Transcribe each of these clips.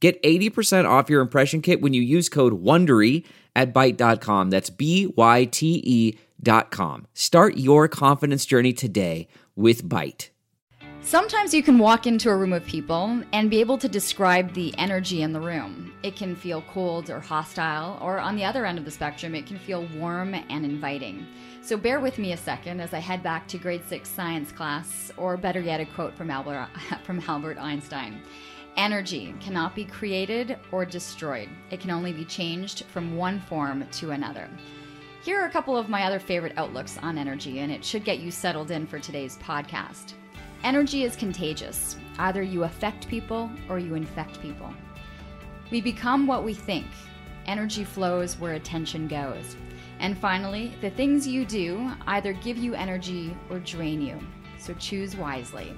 Get 80% off your impression kit when you use code WONDERY at Byte.com. That's B-Y-T-E dot com. Start your confidence journey today with Byte. Sometimes you can walk into a room of people and be able to describe the energy in the room. It can feel cold or hostile, or on the other end of the spectrum, it can feel warm and inviting. So bear with me a second as I head back to grade 6 science class, or better yet, a quote from Albert, from Albert Einstein. Energy cannot be created or destroyed, it can only be changed from one form to another. Here are a couple of my other favorite outlooks on energy, and it should get you settled in for today's podcast. Energy is contagious. Either you affect people or you infect people. We become what we think. Energy flows where attention goes. And finally, the things you do either give you energy or drain you. So choose wisely.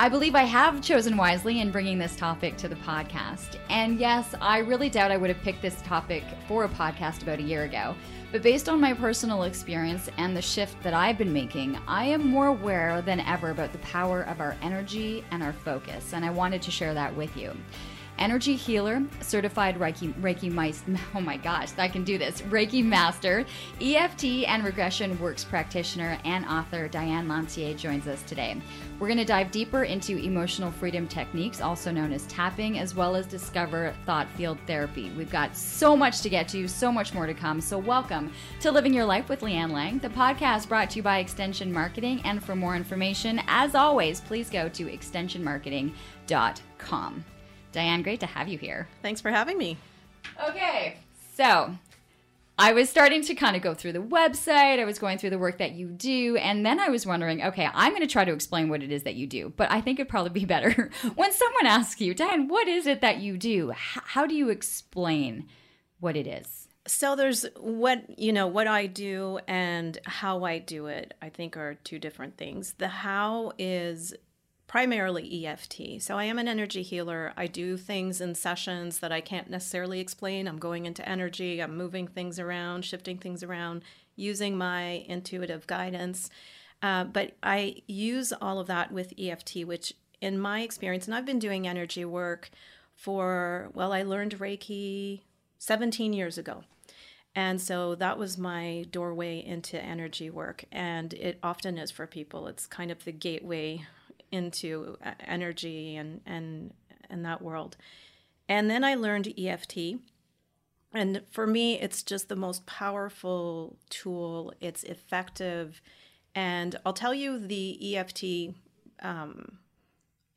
I believe I have chosen wisely in bringing this topic to the podcast. And yes, I really doubt I would have picked this topic for a podcast about a year ago. But based on my personal experience and the shift that I've been making, I am more aware than ever about the power of our energy and our focus. And I wanted to share that with you energy healer, certified Reiki, Reiki Meister, oh my gosh, I can do this, Reiki Master, EFT and regression works practitioner, and author Diane Lancier joins us today. We're going to dive deeper into emotional freedom techniques, also known as tapping, as well as discover thought field therapy. We've got so much to get to, so much more to come. So, welcome to Living Your Life with Leanne Lang, the podcast brought to you by Extension Marketing. And for more information, as always, please go to extensionmarketing.com. Diane, great to have you here. Thanks for having me. Okay, so I was starting to kind of go through the website. I was going through the work that you do. And then I was wondering, okay, I'm going to try to explain what it is that you do. But I think it'd probably be better when someone asks you, Diane, what is it that you do? How do you explain what it is? So there's what, you know, what I do and how I do it, I think are two different things. The how is primarily EFT. So I am an energy healer. I do things in sessions that I can't necessarily explain. I'm going into energy, I'm moving things around, shifting things around, using my intuitive guidance. Uh, but I use all of that with EFT, which in my experience, and I've been doing energy work for, well, I learned Reiki 17 years ago. And so that was my doorway into energy work. And it often is for people. It's kind of the gateway into uh, energy and and and that world. And then I learned EFT. And for me, it's just the most powerful tool. It's effective. And I'll tell you the EFT um,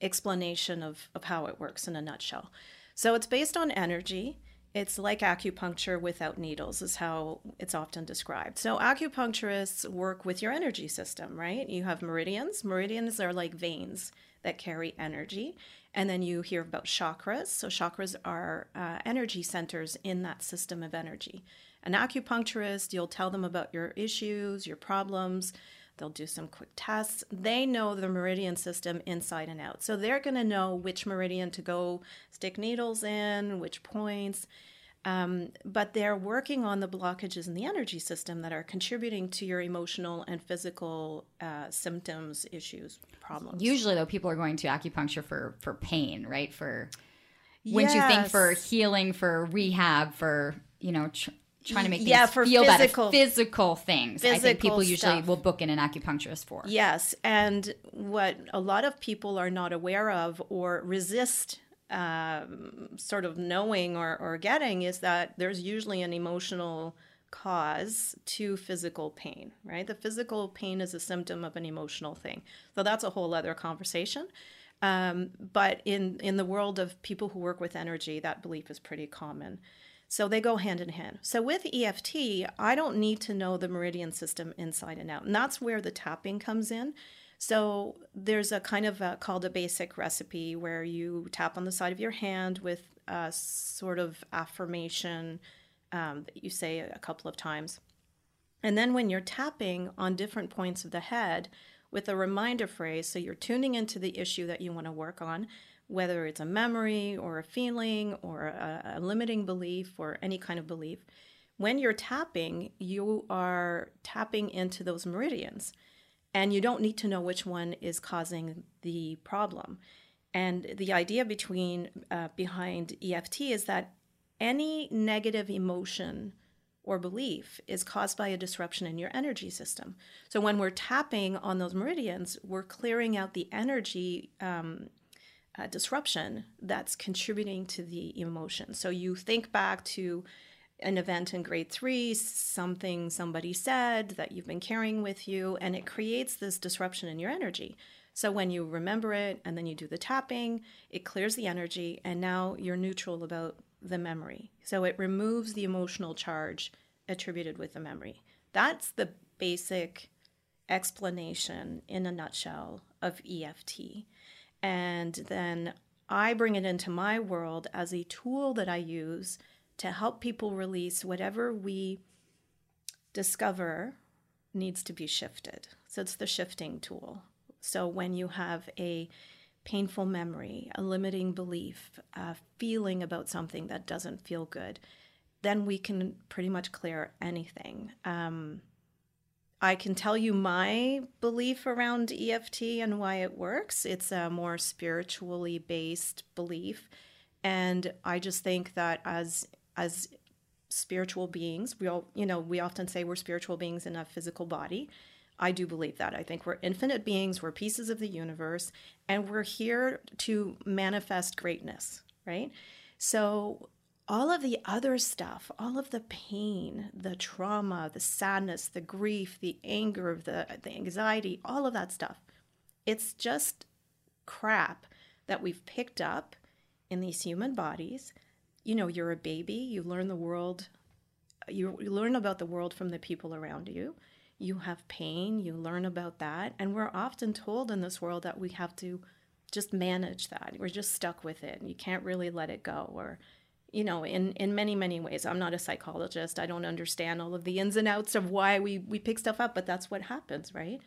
explanation of, of how it works in a nutshell. So it's based on energy. It's like acupuncture without needles, is how it's often described. So, acupuncturists work with your energy system, right? You have meridians. Meridians are like veins that carry energy. And then you hear about chakras. So, chakras are uh, energy centers in that system of energy. An acupuncturist, you'll tell them about your issues, your problems. They'll do some quick tests. They know the meridian system inside and out. So they're going to know which meridian to go stick needles in, which points. Um, but they're working on the blockages in the energy system that are contributing to your emotional and physical uh, symptoms, issues, problems. Usually, though, people are going to acupuncture for for pain, right? For yes. you think for healing, for rehab, for you know tr- trying to make yeah, for feel physical, better. Physical things. Physical I think people usually stuff. will book in an acupuncturist for. Yes, and what a lot of people are not aware of or resist um, sort of knowing or, or getting is that there's usually an emotional cause to physical pain, right? The physical pain is a symptom of an emotional thing. So that's a whole other conversation. Um, but in in the world of people who work with energy, that belief is pretty common. So they go hand in hand. So with EFT, I don't need to know the meridian system inside and out. And that's where the tapping comes in. So there's a kind of a, called a basic recipe where you tap on the side of your hand with a sort of affirmation um, that you say a couple of times. And then when you're tapping on different points of the head with a reminder phrase, so you're tuning into the issue that you want to work on, whether it's a memory or a feeling or a, a limiting belief or any kind of belief. When you're tapping, you are tapping into those meridians and you don't need to know which one is causing the problem. And the idea between uh, behind EFT is that any negative emotion or belief is caused by a disruption in your energy system. So when we're tapping on those meridians, we're clearing out the energy um, uh, disruption that's contributing to the emotion. So you think back to an event in grade three, something somebody said that you've been carrying with you, and it creates this disruption in your energy. So when you remember it and then you do the tapping, it clears the energy, and now you're neutral about the memory. So it removes the emotional charge attributed with the memory. That's the basic explanation in a nutshell of EFT. And then I bring it into my world as a tool that I use to help people release whatever we discover needs to be shifted. So it's the shifting tool. So when you have a painful memory, a limiting belief, a feeling about something that doesn't feel good, then we can pretty much clear anything. Um, I can tell you my belief around EFT and why it works. It's a more spiritually based belief. And I just think that as as spiritual beings. We all, you know, we often say we're spiritual beings in a physical body. I do believe that. I think we're infinite beings, we're pieces of the universe, and we're here to manifest greatness, right? So, all of the other stuff, all of the pain, the trauma, the sadness, the grief, the anger, the, the anxiety, all of that stuff, it's just crap that we've picked up in these human bodies you know, you're a baby, you learn the world, you, you learn about the world from the people around you. You have pain, you learn about that. And we're often told in this world that we have to just manage that. We're just stuck with it. You can't really let it go. Or, you know, in, in many, many ways. I'm not a psychologist. I don't understand all of the ins and outs of why we, we pick stuff up, but that's what happens, right?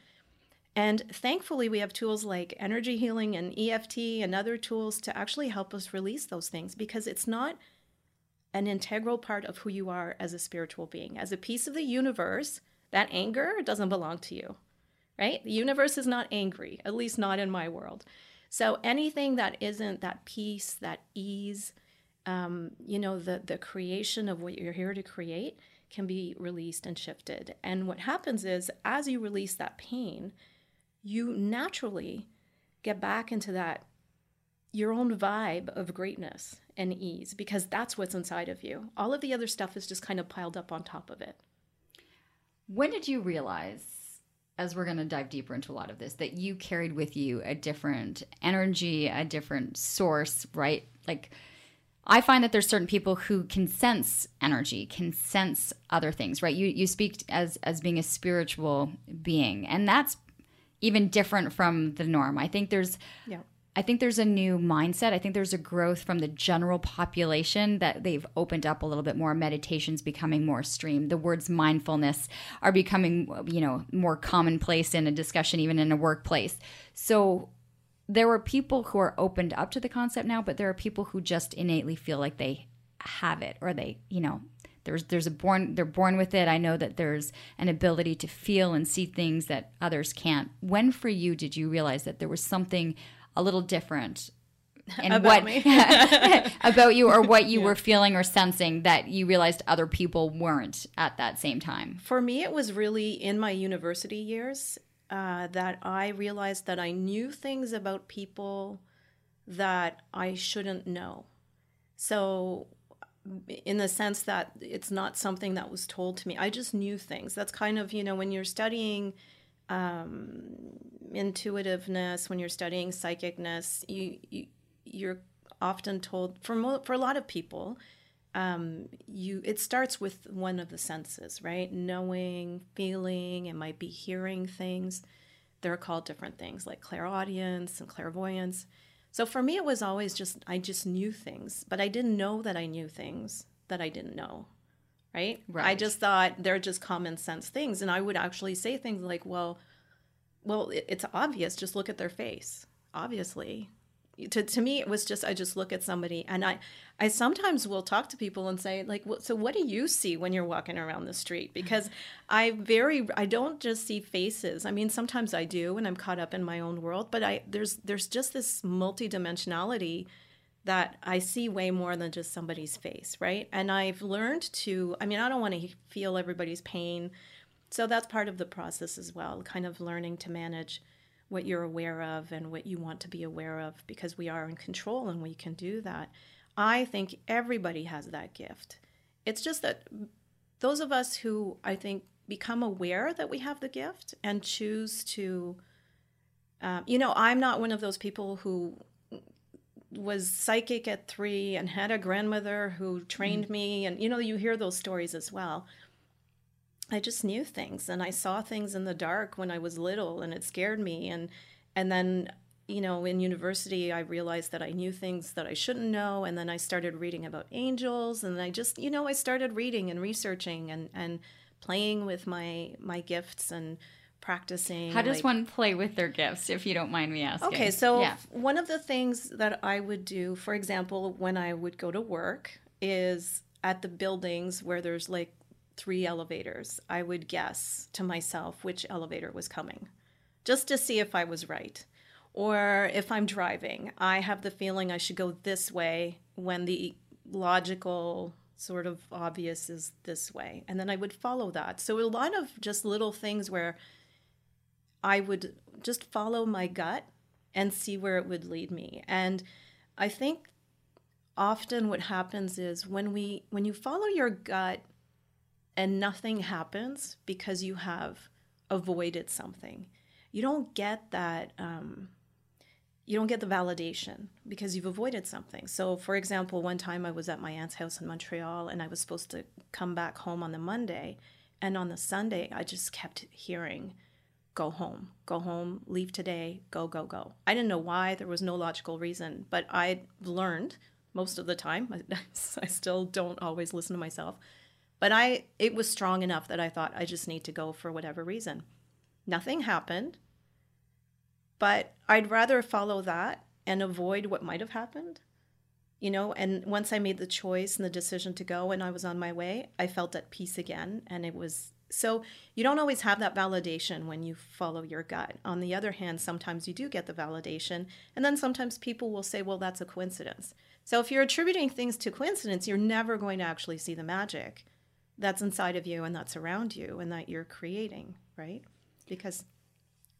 And thankfully, we have tools like energy healing and EFT and other tools to actually help us release those things because it's not an integral part of who you are as a spiritual being. As a piece of the universe, that anger doesn't belong to you, right? The universe is not angry, at least not in my world. So anything that isn't that peace, that ease, um, you know, the, the creation of what you're here to create can be released and shifted. And what happens is, as you release that pain, you naturally get back into that your own vibe of greatness and ease because that's what's inside of you. All of the other stuff is just kind of piled up on top of it. When did you realize, as we're going to dive deeper into a lot of this, that you carried with you a different energy, a different source, right? Like, I find that there's certain people who can sense energy, can sense other things, right? You you speak as as being a spiritual being, and that's even different from the norm. I think there's yeah. I think there's a new mindset. I think there's a growth from the general population that they've opened up a little bit more. Meditation's becoming more stream. The words mindfulness are becoming, you know, more commonplace in a discussion, even in a workplace. So there are people who are opened up to the concept now, but there are people who just innately feel like they have it or they, you know, there's there's a born they're born with it. I know that there's an ability to feel and see things that others can't. When for you did you realize that there was something a little different and about what about you or what you yeah. were feeling or sensing that you realized other people weren't at that same time for me it was really in my university years uh, that i realized that i knew things about people that i shouldn't know. So in the sense that it's not something that was told to me. I just knew things. That's kind of you know when you're studying um, intuitiveness, when you're studying psychicness, you, you you're often told for mo- for a lot of people, um, you it starts with one of the senses, right? Knowing, feeling, it might be hearing things. they're called different things like clairaudience and clairvoyance. So for me, it was always just, I just knew things, but I didn't know that I knew things that I didn't know. Right? Right. I just thought they're just common sense things. And I would actually say things like, well, well, it, it's obvious. Just look at their face. Obviously, to, to me it was just i just look at somebody and i i sometimes will talk to people and say like well, so what do you see when you're walking around the street? Because i very i don't just see faces. I mean sometimes i do and i'm caught up in my own world but i there's there's just this multidimensionality that i see way more than just somebody's face right? And i've learned to i mean i don't want to feel everybody's pain. So that's part of the process as well kind of learning to manage what you're aware of and what you want to be aware of because we are in control and we can do that. I think everybody has that gift. It's just that those of us who I think become aware that we have the gift and choose to, um, you know, I'm not one of those people who was psychic at three and had a grandmother who trained mm. me. And, you know, you hear those stories as well. I just knew things and I saw things in the dark when I was little and it scared me and and then you know in university I realized that I knew things that I shouldn't know and then I started reading about angels and I just you know I started reading and researching and and playing with my my gifts and practicing How does like, one play with their gifts if you don't mind me asking? Okay, so yeah. one of the things that I would do for example when I would go to work is at the buildings where there's like three elevators, I would guess to myself which elevator was coming, just to see if I was right. Or if I'm driving, I have the feeling I should go this way when the logical sort of obvious is this way. And then I would follow that. So a lot of just little things where I would just follow my gut and see where it would lead me. And I think often what happens is when we when you follow your gut and nothing happens because you have avoided something. You don't get that. Um, you don't get the validation because you've avoided something. So, for example, one time I was at my aunt's house in Montreal and I was supposed to come back home on the Monday. And on the Sunday, I just kept hearing, go home, go home, leave today, go, go, go. I didn't know why. There was no logical reason, but I learned most of the time. I still don't always listen to myself but I it was strong enough that I thought I just need to go for whatever reason. Nothing happened. But I'd rather follow that and avoid what might have happened. You know, and once I made the choice and the decision to go and I was on my way, I felt at peace again and it was so you don't always have that validation when you follow your gut. On the other hand, sometimes you do get the validation, and then sometimes people will say, well, that's a coincidence. So if you're attributing things to coincidence, you're never going to actually see the magic that's inside of you and that's around you and that you're creating, right? Because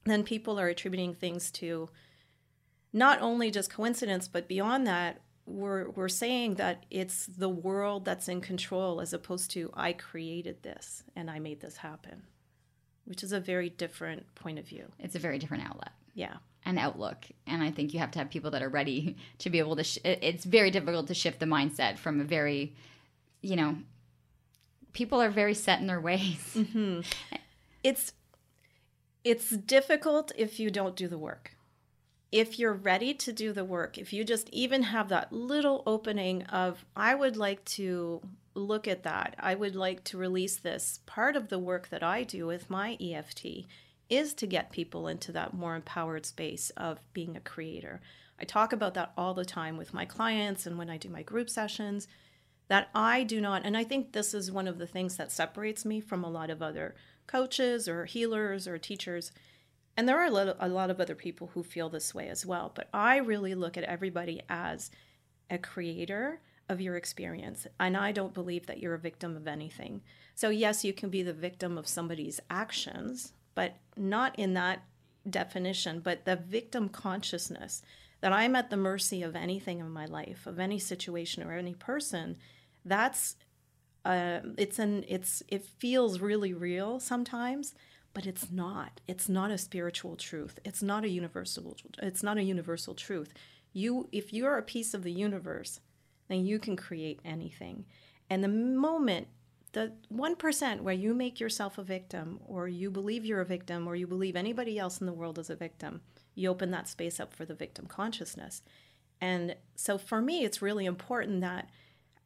then people are attributing things to not only just coincidence, but beyond that, we're, we're saying that it's the world that's in control as opposed to I created this and I made this happen, which is a very different point of view. It's a very different outlet. Yeah. An outlook. And I think you have to have people that are ready to be able to, sh- it's very difficult to shift the mindset from a very, you know, people are very set in their ways. Mm-hmm. It's it's difficult if you don't do the work. If you're ready to do the work, if you just even have that little opening of I would like to look at that. I would like to release this. Part of the work that I do with my EFT is to get people into that more empowered space of being a creator. I talk about that all the time with my clients and when I do my group sessions that I do not, and I think this is one of the things that separates me from a lot of other coaches or healers or teachers. And there are a lot, of other people who feel this way as well. But I really look at everybody as a creator of your experience. And I don't believe that you're a victim of anything. So, yes, you can be the victim of somebody's actions, but not in that definition, but the victim consciousness that I'm at the mercy of anything in my life, of any situation or any person, that's uh, it's an it's it feels really real sometimes, but it's not. It's not a spiritual truth. It's not a universal. It's not a universal truth. You, if you are a piece of the universe, then you can create anything. And the moment the 1% where you make yourself a victim or you believe you're a victim or you believe anybody else in the world is a victim, you open that space up for the victim consciousness. And so for me, it's really important that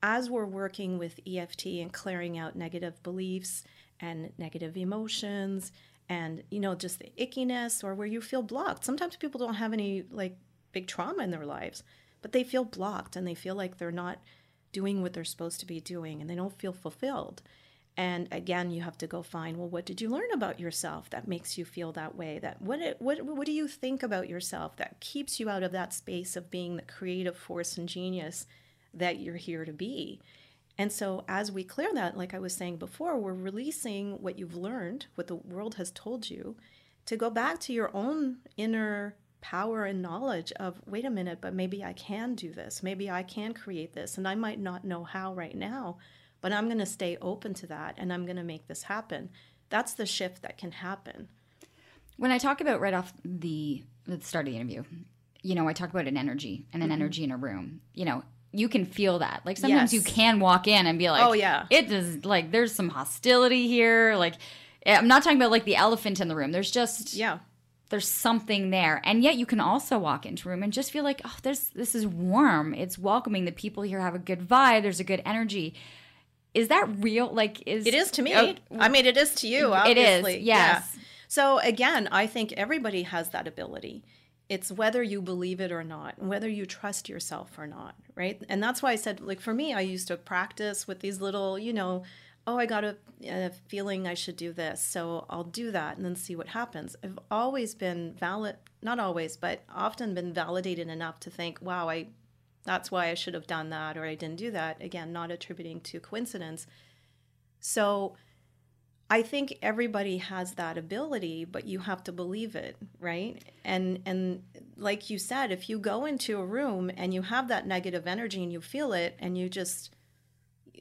as we're working with EFT and clearing out negative beliefs and negative emotions and you know just the ickiness or where you feel blocked. Sometimes people don't have any like big trauma in their lives, but they feel blocked and they feel like they're not doing what they're supposed to be doing and they don't feel fulfilled. And again, you have to go find, well, what did you learn about yourself that makes you feel that way? That what what what do you think about yourself that keeps you out of that space of being the creative force and genius that you're here to be? And so as we clear that, like I was saying before, we're releasing what you've learned, what the world has told you, to go back to your own inner power and knowledge of wait a minute, but maybe I can do this. Maybe I can create this. And I might not know how right now but I'm going to stay open to that and I'm going to make this happen. That's the shift that can happen. When I talk about right off the, the start of the interview, you know, I talk about an energy and an mm-hmm. energy in a room. You know, you can feel that. Like sometimes yes. you can walk in and be like, "Oh yeah, it is like there's some hostility here." Like I'm not talking about like the elephant in the room. There's just yeah, there's something there, and yet you can also walk into a room and just feel like, "Oh, there's this is warm. It's welcoming. The people here have a good vibe. There's a good energy." Is that real? Like, is it is to me? Oh, I mean, it is to you. Obviously. It is. Yes. Yeah. So again, I think everybody has that ability. It's whether you believe it or not, whether you trust yourself or not, right? And that's why I said, like, for me, I used to practice with these little, you know, oh, I got a, a, feeling I should do this. So I'll do that and then see what happens. I've always been valid, not always, but often been validated enough to think, wow, I that's why I should have done that or I didn't do that. Again, not attributing to coincidence. So I think everybody has that ability, but you have to believe it, right? And and like you said, if you go into a room and you have that negative energy and you feel it and you just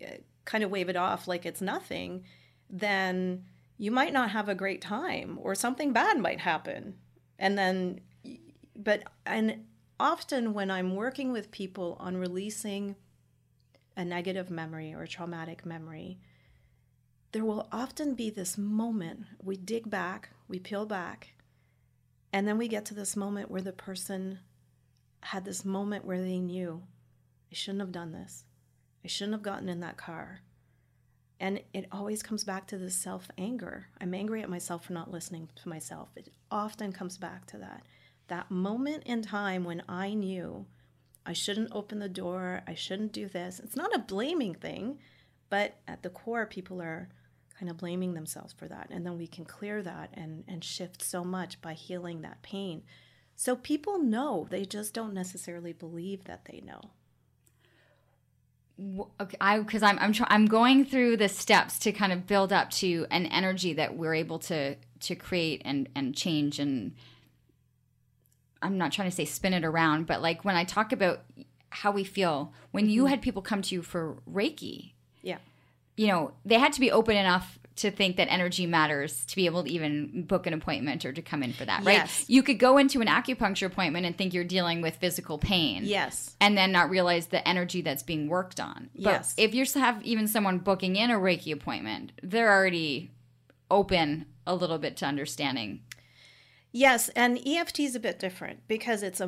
eh, kind of wave it off like it's nothing, then you might not have a great time or something bad might happen. And then but and often when I'm working with people on releasing a negative memory or a traumatic memory, there will often be this moment we dig back, we peel back, and then we get to this moment where the person had this moment where they knew, I shouldn't have done this. I shouldn't have gotten in that car. And it always comes back to this self anger. I'm angry at myself for not listening to myself. It often comes back to that that moment in time when I knew I shouldn't open the door, I shouldn't do this. It's not a blaming thing, but at the core, people are kind of blaming themselves for that. And then we can clear that and, and shift so much by healing that pain. So people know, they just don't necessarily believe that they know. Okay, I because I'm I'm try, I'm going through the steps to kind of build up to an energy that we're able to to create and and change and I'm not trying to say spin it around, but like when I talk about how we feel, when mm-hmm. you had people come to you for Reiki, yeah, you know, they had to be open enough to think that energy matters to be able to even book an appointment or to come in for that, right? Yes. You could go into an acupuncture appointment and think you're dealing with physical pain. Yes. And then not realize the energy that's being worked on. But yes. if you have even someone booking in a Reiki appointment, they're already open a little bit to understanding Yes, and EFT is a bit different because it's a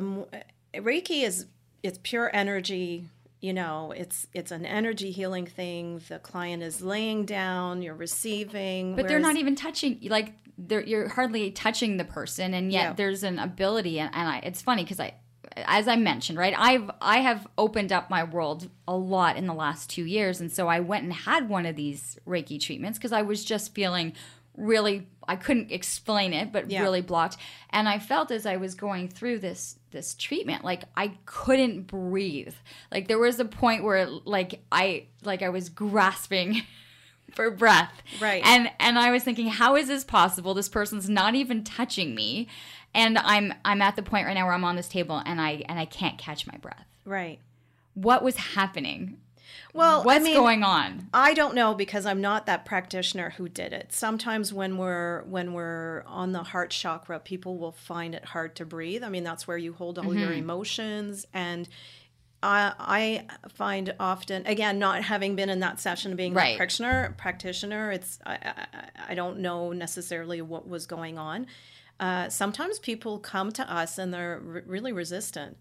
Reiki is it's pure energy. You know, it's it's an energy healing thing. The client is laying down, you're receiving, but whereas, they're not even touching. Like you're hardly touching the person, and yet yeah. there's an ability. And, and I, it's funny because I, as I mentioned, right, I've I have opened up my world a lot in the last two years, and so I went and had one of these Reiki treatments because I was just feeling really I couldn't explain it, but yeah. really blocked. And I felt as I was going through this this treatment, like I couldn't breathe. Like there was a point where like I like I was grasping for breath. Right. And and I was thinking, how is this possible? This person's not even touching me. And I'm I'm at the point right now where I'm on this table and I and I can't catch my breath. Right. What was happening? Well, what's I mean, going on? I don't know because I'm not that practitioner who did it. Sometimes when we're when we're on the heart chakra, people will find it hard to breathe. I mean, that's where you hold all mm-hmm. your emotions and I, I find often, again, not having been in that session, being Right. a practitioner, practitioner, it's I, I, I don't know necessarily what was going on. Uh, sometimes people come to us and they're re- really resistant,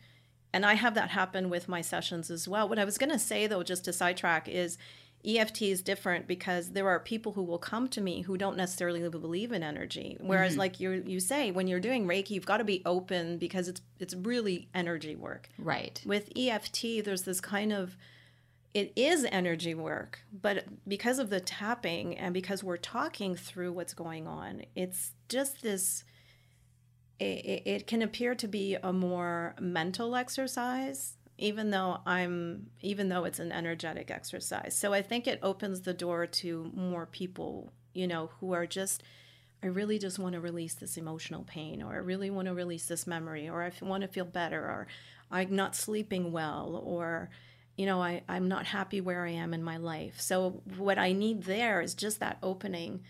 and I have that happen with my sessions as well. What I was going to say though, just to sidetrack, is EFT is different because there are people who will come to me who don't necessarily believe in energy. Whereas, mm-hmm. like you you say, when you're doing Reiki, you've got to be open because it's it's really energy work Right. with EFT, there's this kind of it is energy work, but because of the tapping and because we're talking through what's going on, it's just this. It, it can appear to be a more mental exercise, even though I'm, even though it's an energetic exercise. So I think it opens the door to more people, you know, who are just I really just want to release this emotional pain, or I really want to release this memory, or I want to feel better, or I'm not sleeping well, or, you know, I, I'm not happy where I am in my life. So, what I need there is just that opening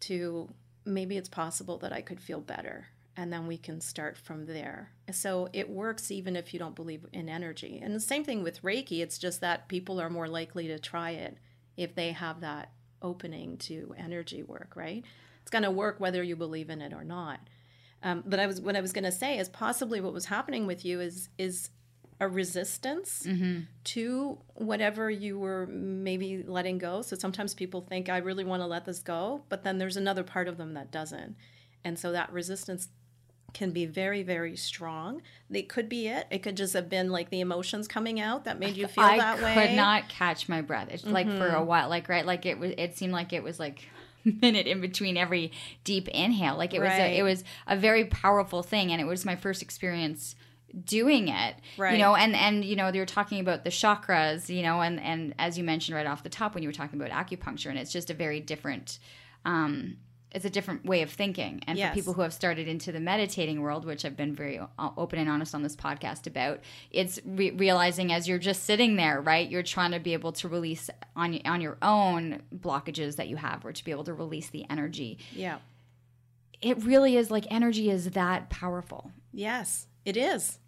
to maybe it's possible that I could feel better. And then we can start from there. So it works even if you don't believe in energy. And the same thing with Reiki, it's just that people are more likely to try it if they have that opening to energy work, right? It's going to work whether you believe in it or not. Um, but I was what I was going to say is possibly what was happening with you is is a resistance to whatever you were maybe letting go. So sometimes people think I really want to let this go, but then there's another part of them that doesn't, and so that resistance can be very very strong. It could be it. It could just have been like the emotions coming out that made you feel I that way. i could not catch my breath. It's like for a while, like right, like it was. It seemed like it was like minute in between every deep inhale. Like it was. A, it was a very powerful thing, and it was my first experience doing it right you know and and you know they were talking about the chakras you know and and as you mentioned right off the top when you were talking about acupuncture and it's just a very different um it's a different way of thinking and Yes. for people who have started into the meditating world which i've been very uh, open and honest on this podcast about it's re- realizing as you're just sitting there right you're trying to be able to release on on your own blockages that you have or to be able to release the energy yeah. it really is like energy is that powerful Yes, it is.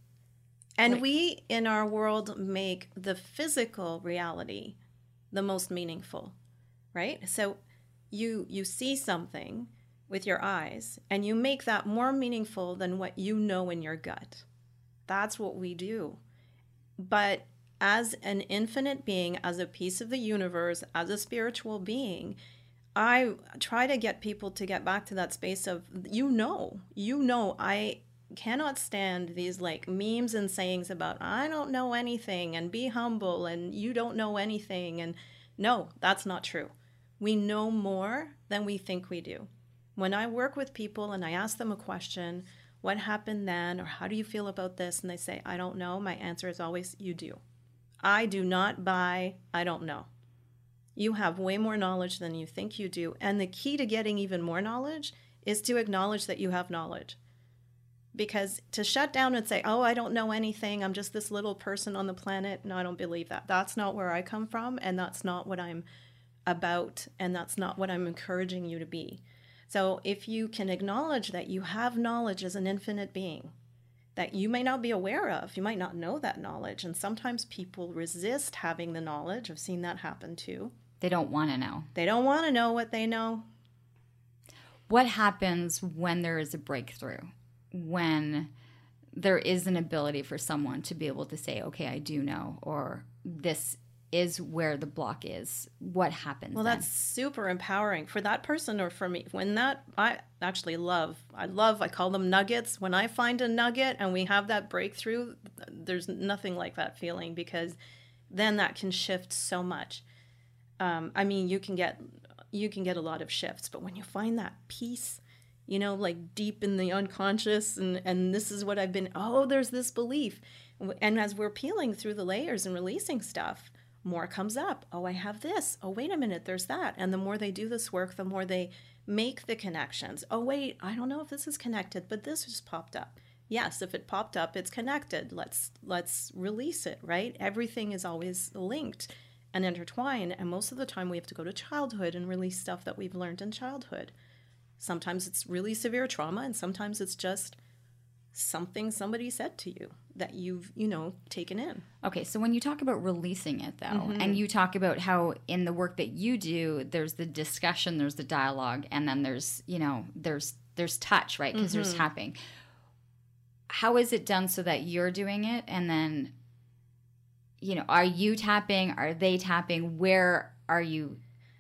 And we in our world make the physical reality the most meaningful, right? So you you see something with your eyes and you make that more meaningful than what you know in your gut. That's what we do. But as an infinite being, as a piece of the universe, as a spiritual being, I try to get people to get back to that space of you know, you know, I cannot stand these like memes and sayings about I don't know anything and be humble and you don't know anything. And no, that's not true. We know more than we think we do. When I work with people and I ask them a question, what happened then, or how do you feel about this? And they say, I don't know, my answer is always, you do. I do not buy, I don't know. You have way more knowledge than you think you do. And the key to getting even more knowledge is to acknowledge that you have knowledge. Because to shut down and say, oh, I don't know anything, I'm just this little person on the planet, no, I don't believe that. That's not where I come from, and that's not what I'm about, and that's not what I'm encouraging you to be. So if you can acknowledge that you have knowledge as an infinite being, that you may not be aware of. You might not know that knowledge. And sometimes people resist having the knowledge. I've seen that happen too. they don't want to know They don't want to know what they know. what happens when there is a breakthrough when there is an ability for someone to be able to say okay i do know or this is where the block is what happens Well, then? that's super empowering for that person or for me. When that, I actually love, I love, I call them nuggets. When I find a nugget and we have that breakthrough, there's nothing like that feeling because then that can shift so much. Um, I mean, you can get, you can get a lot of shifts, but when you find that peace, you know, like deep in the unconscious, and and this is what I've been. Oh, there's this belief, and as we're peeling through the layers and releasing stuff, more comes up. Oh, I have this. Oh, wait a minute, there's that. And the more they do this work, the more they make the connections. Oh, wait, I don't know if this is connected, but this just popped up. Yes, if it popped up, it's connected. Let's let's release it, right? Everything is always linked and intertwined, and most of the time we have to go to childhood and release stuff that we've learned in childhood. Sometimes it's really severe trauma, and sometimes it's just something somebody said to you that you've you know taken in Okay, so when you talk about releasing it though, Mm-hmm. and you talk about how in the work that you do, there's the discussion, there's the dialogue, and then there's, you know, there's there's touch, right? Because Mm-hmm. there's tapping. How is it done so that you're doing it and then you know, are you tapping? Are they tapping? Where are you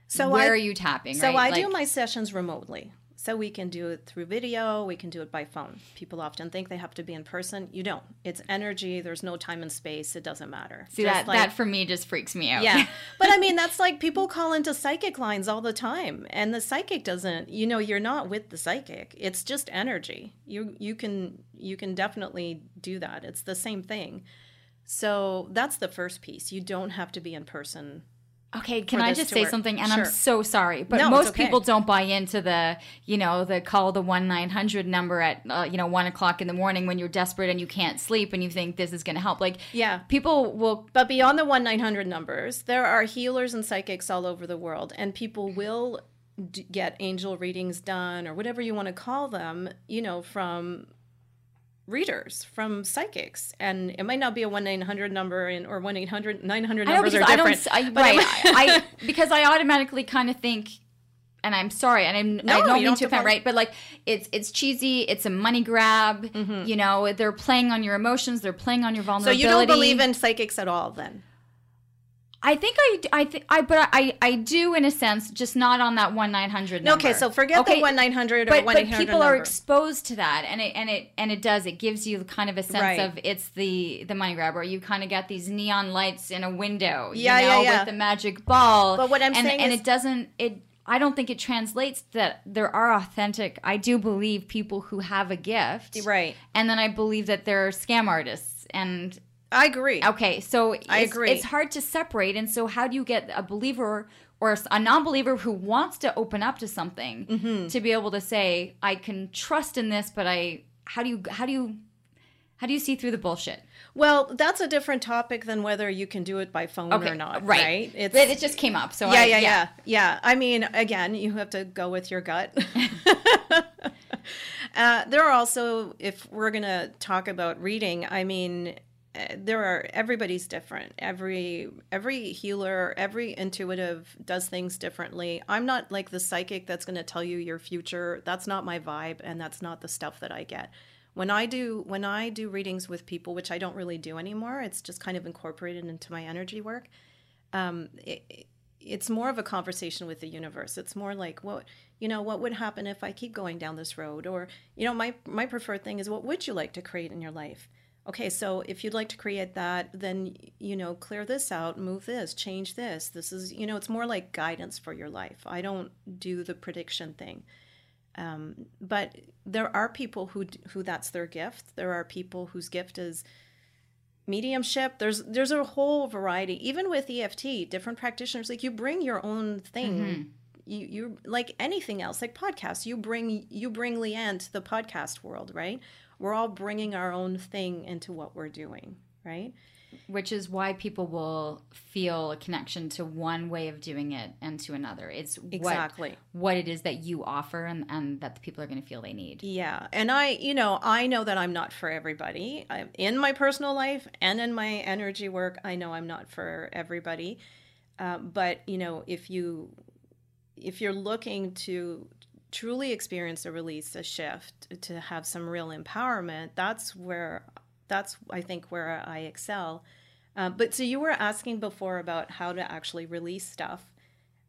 so where I, are you tapping? so right? i do my sessions remotely so we can do it through video we can do it by phone people often think they have to be in person you don't it's energy there's no time and space it doesn't matter See Just that like- that for me just freaks me out. Yeah. But I mean, that's like people call into psychic lines all the time. And the psychic doesn't, you know, you're not with the psychic. It's just energy. You you can you can definitely do that. It's the same thing. So that's the first piece. You don't have to be in person. Okay, can I just say work. something? And I'm so sorry, but No, most okay. people don't buy into the, you know, the call the one nine hundred number at, uh, you know, one o'clock in the morning when you're desperate and you can't sleep and you think this is going to help. Like, Yeah. people will. But beyond the 1 900 numbers, there are healers and psychics all over the world, and people will d- get angel readings done or whatever you want to call them, you know, from readers, from psychics. And it might not be a 1 900 number and, or 1 800, 900 I know numbers are I don't. I, but right, I, I because I automatically kind of think. And I'm sorry, and I'm, No, I you don't don't mean to to offend, right? But like, it's it's cheesy. It's a money grab. Mm-hmm. You know, they're playing on your emotions. They're playing on your vulnerability so you don't believe in psychics at all then? I think I, I think I, but I, I do in a sense, just not on that one nine hundred. Okay, so forget the 1 900 or but, 1 but people number. are exposed to that, and it and it and it does. It gives you kind of a sense Right. of it's the the money grab, or you kind of get these neon lights in a window, you Yeah, yeah, yeah. with the magic ball. But what I'm and, saying and is- it doesn't it. I don't think it translates that there are authentic. I do believe people who have a gift, Right. And then I believe that there are scam artists and I agree. Okay, so I it's, agree. It's hard to separate, and so how do you get a believer or a non-believer who wants to open up to something Mm-hmm. to be able to say, "I can trust in this," but I how do you how do you how do you see through the bullshit? Well, that's a different topic than whether you can do it by phone Okay, or not, right? right? It's, it just came up, so yeah, I, yeah, yeah, yeah. I mean, again, you have to go with your gut. uh, there are also, if we're gonna talk about reading, I mean, Eh, there are everybody's different. Every every healer, every intuitive does things differently. I'm not like the psychic that's gonna tell you your future. That's not my vibe, and that's not the stuff that I get. When I do when I do readings with people, which I don't really do anymore, it's just kind of incorporated into my energy work um, it, it's more of a conversation with the universe. It's more like what you know, what would happen if I keep going down this road? Or you know, my my preferred thing is what would you like to create in your life? Okay, so if you'd like to create that, then you know, clear this out, move this, change this. This is you know, it's more like guidance for your life. I don't do the prediction thing. Um, but there are people who who that's their gift. There are people whose gift is mediumship there's there's a whole variety even with EFT different practitioners like you bring your own thing you you like anything else like podcasts you bring you bring Leanne to the podcast world right we're all bringing our own thing into what we're doing right which is why people will feel a connection to one way of doing it and to another. It's Exactly. what, what it is that you offer and, and that the people are going to feel they need. Yeah. And I, you know, I know that I'm not for everybody. I'm, in my personal life and in my energy work, I know I'm not for everybody. Uh, but, you know, if you if you're looking to truly experience a release, a shift, to have some real empowerment, that's where that's I think where I excel. Uh, but so you were asking before about how to actually release stuff,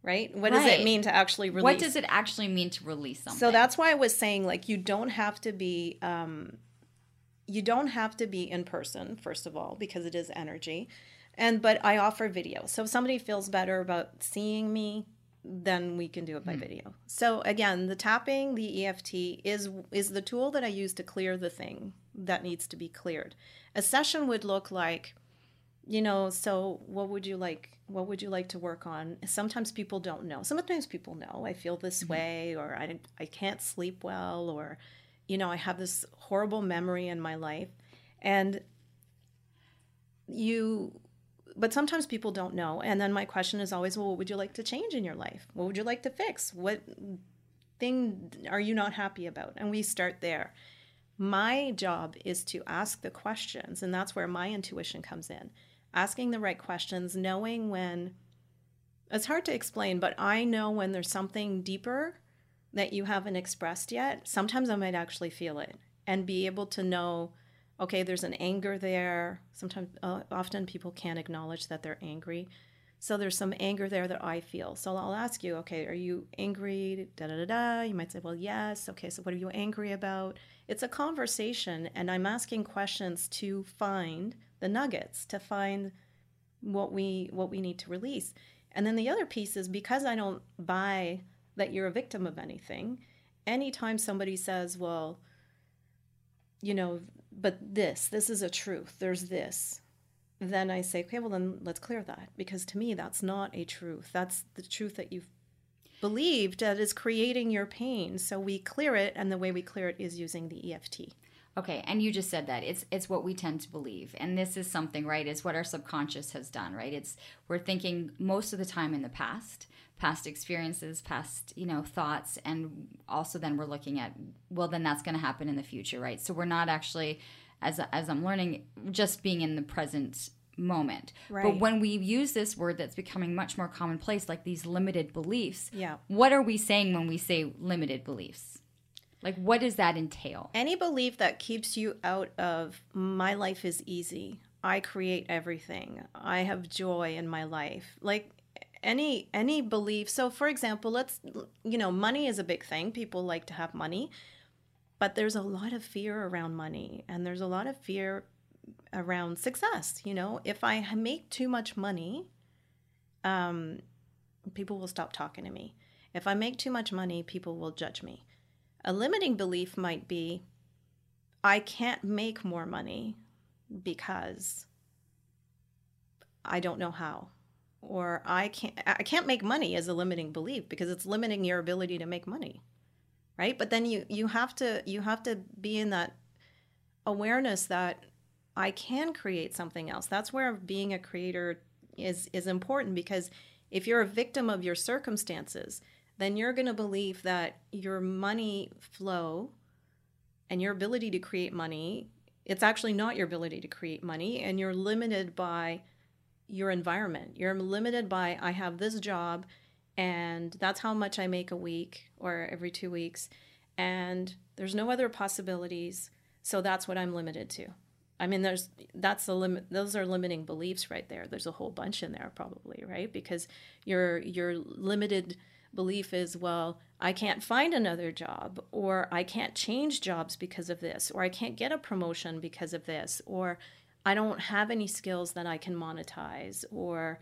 right? What does it mean to actually release? What does it actually mean to release something? So that's why I was saying like you don't have to be um you don't have to be in person first of all because it is energy. And but I offer video. So if somebody feels better about seeing me, then we can do it by hmm. video. So again, the tapping, the EFT is is the tool that I use to clear the thing that needs to be cleared. A session would look like you know so what would you like what would you like to work on? Sometimes people don't know. Sometimes people know i feel this mm-hmm. way or I, I can't sleep well or you know i have this horrible memory in my life. And you but sometimes people don't know. And then my question is always well what would you like to change in your life? What would you like to fix? What thing are you not happy about? And we start there. My job is to ask the questions, and that's where my intuition comes in. Asking the right questions, knowing when it's hard to explain, but I know when there's something deeper that you haven't expressed yet. Sometimes I might actually feel it and be able to know okay, there's an anger there. Sometimes, uh, often people can't acknowledge that they're angry. So there's some anger there that I feel. So I'll ask you, okay, are you angry? Da da da da. You might say, well, yes. Okay, so what are you angry about? It's a conversation, and I'm asking questions to find the nuggets, to find what we what we need to release. And then the other piece is because I don't buy that you're a victim of anything. Anytime somebody says, well, you know, but this, this is a truth, there's this, then I say, okay, well, then let's clear that. Because to me, that's not a truth. That's the truth that you've believed that is creating your pain. So we clear it, and the way we clear it is using the EFT. Okay, and you just said that it's it's what we tend to believe, and this is something right. Is what our subconscious has done, right? It's we're thinking most of the time in the past, past experiences, past you know thoughts, and also then we're looking at well, then that's going to happen in the future, right? So we're not actually, as as I'm learning, just being in the present moment. Right. But when we use this word that's becoming much more commonplace, like these limited beliefs, Yeah. what are we saying when we say limited beliefs? Like, what does that entail? Any belief that keeps you out of my life is easy. I create everything. I have joy in my life. Like any any belief. So for example, let's you know, money is a big thing. People like to have money. But there's a lot of fear around money and there's a lot of fear around success, you know? If I make too much money, um people will stop talking to me. If I make too much money, people will judge me. A limiting belief might be I can't make more money because I don't know how. Or I can't I can't make money as a limiting belief because it's limiting your ability to make money. Right? But then you you have to you have to be in that awareness that I can create something else. That's where being a creator is is important because if you're a victim of your circumstances, then you're going to believe that your money flow and your ability to create money, it's actually not your ability to create money and you're limited by your environment. You're limited by I have this job and that's how much I make a week or every 2 weeks and there's no other possibilities, so that's what I'm limited to. I mean, there's that's the limit. Those are limiting beliefs right there. There's a whole bunch in there probably, right? Because you're you're limited belief is, well, I can't find another job, or I can't change jobs because of this, or I can't get a promotion because of this, or I don't have any skills that I can monetize, or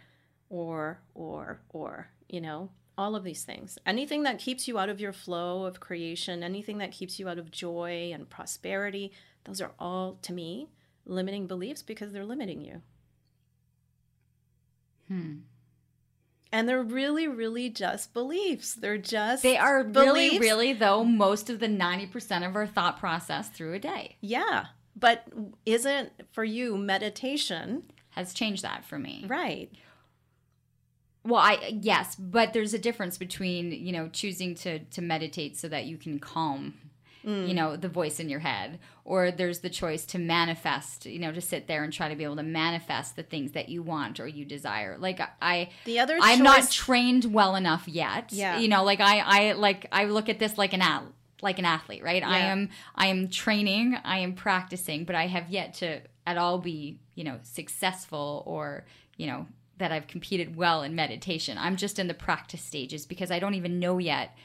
or or or you know all of these things anything that keeps you out of your flow of creation anything that keeps you out of joy and prosperity those are all to me limiting beliefs because they're limiting you. Hmm. And they're really, really just beliefs. They're just They are beliefs. really, really, though, most of the 90% of our thought process through a day Yeah. But isn't for you meditation has changed that for me. right? Well, I yes, but there's a difference between, you know, choosing to to meditate so that you can calm you mm. know the voice in your head or there's the choice to manifest you know to sit there and try to be able to manifest the things that you want or you desire. Like i The other i'm not trained well enough yet. Yeah. you know like i i like i look at this like an at like an athlete right? I am i am training i am practicing but i have yet to at all be you know successful or you know that i've competed well in meditation. I'm just in the practice stages because i don't even know yet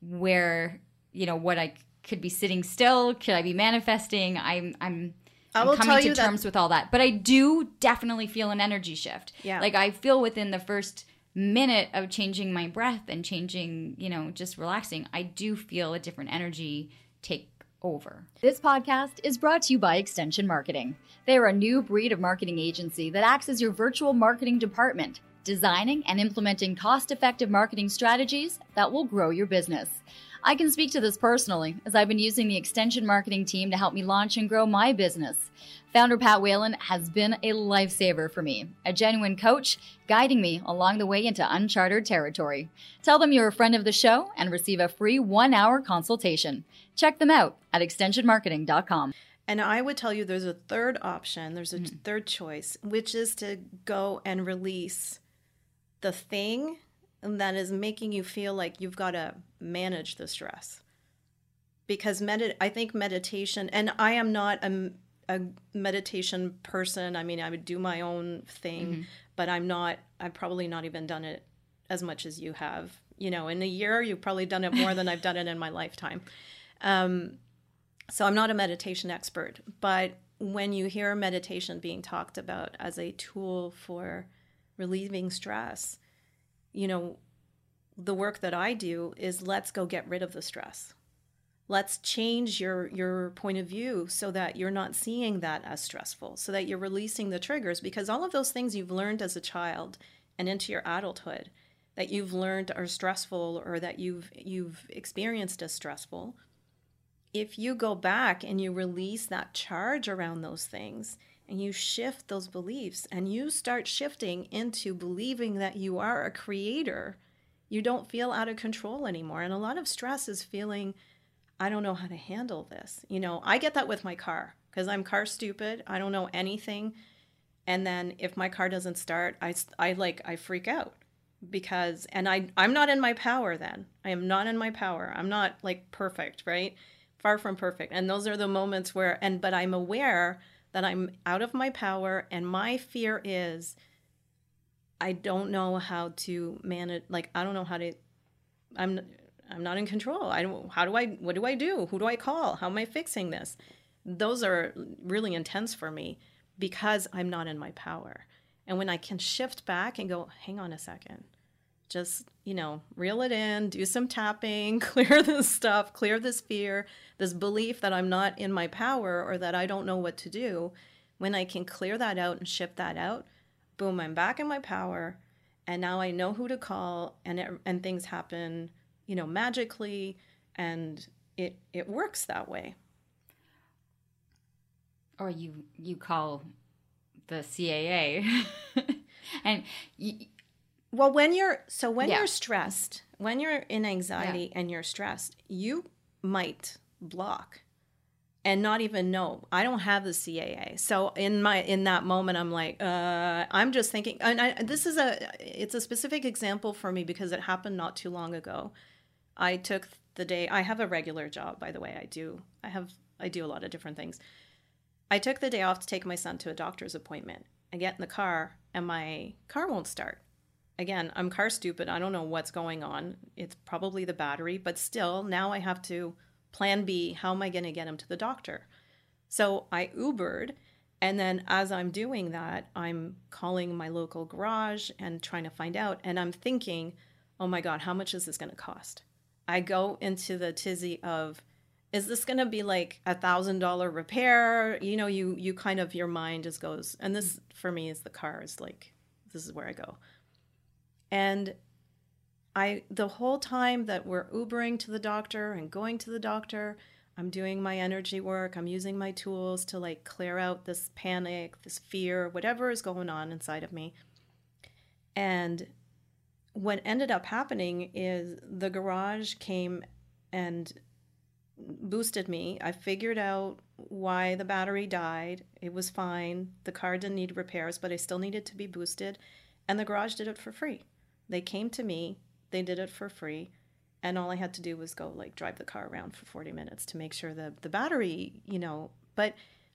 where you know what I could be sitting still. Could I be manifesting? I'm I'm. I I'm will coming tell to you that- terms with all that, but I do definitely feel an energy shift. Yeah. like I feel within the first minute of changing my breath and changing, you know, just relaxing, I do feel a different energy take over. This podcast is brought to you by Extension Marketing. They are a new breed of marketing agency that acts as your virtual marketing department, designing and implementing cost effective marketing strategies that will grow your business. I can speak to this personally, as I've been using the extension marketing team to help me launch and grow my business. Founder Pat Whalen has been a lifesaver for me, a genuine coach, guiding me along the way into uncharted territory. Tell them you're a friend of the show and receive a free one hour consultation. Check them out at extensionmarketing.com. And I would tell you there's a third option, there's a Mm. third choice, which is to go and release the thing that is making you feel like you've got to manage the stress. Because medit- I think meditation, and I am not a, a meditation person. I mean, I would do my own thing, but I'm not, I've probably not even done it as much as you have. You know, in a year, you've probably done it more than I've done it in my lifetime. Um, so I'm not a meditation expert, but when you hear meditation being talked about as a tool for relieving stress, you know, the work that I do is let's go get rid of the stress. Let's change your your point of view so that you're not seeing that as stressful, so that you're releasing the triggers because all of those things you've learned as a child and into your adulthood that you've learned are stressful or that you've you've experienced as stressful if you go back and you release that charge around those things and you shift those beliefs and you start shifting into believing that you are a creator, you don't feel out of control anymore. And a lot of stress is feeling, I don't know how to handle this. You know, I get that with my car because I'm car stupid. I don't know anything. And then if my car doesn't start, I, I like, I freak out because, and I, I'm not in my power then. I am not in my power. I'm not like perfect, right? far from perfect and those are the moments where and but i'm aware that i'm out of my power and my fear is i don't know how to manage like i don't know how to i'm i'm not in control. I don't how do i what do i do? Who do i call? How am i fixing this? Those are really intense for me because i'm not in my power. And when i can shift back and go hang on a second. Just you know reel it in do some tapping clear this stuff clear this fear this belief that i'm not in my power or that i don't know what to do when i can clear that out and shift that out boom i'm back in my power and now i know who to call and it, and things happen you know magically and it it works that way. Or you you call the CAA, and you, Well, when you're so when Yeah. you're stressed, when you're in anxiety and you're stressed, you might block and not even know. I don't have the CAA. So in my in that moment I'm like, uh I'm just thinking and I, this is a it's a specific example for me because it happened not too long ago. I took the day I have a regular job by the way. I do. I have I do a lot of different things. I took the day off to take my son to a doctor's appointment. I get in the car and my car won't start again, I'm car stupid. I don't know what's going on. It's probably the battery, but still, now I have to plan B. How am I going to get him to the doctor? So I Ubered. And then as I'm doing that, I'm calling my local garage and trying to find out. And I'm thinking, oh my God, how much is this going to cost? I go into the tizzy of, is this going to be like a thousand dollar repair? You know, you you kind of your mind just goes, and this for me is the car is like, this is where I go. And I the whole time that we're Ubering to the doctor and going to the doctor, I'm doing my energy work. I'm using my tools to like clear out this panic, this fear, whatever is going on inside of me. And what ended up happening is the garage came and boosted me. I figured out why the battery died. It was fine. The car didn't need repairs, but I still needed to be boosted. And the garage did it for free. They came to me, they did it for free. And all I had to do was go like drive the car around for 40 minutes to make sure the the battery, you know, but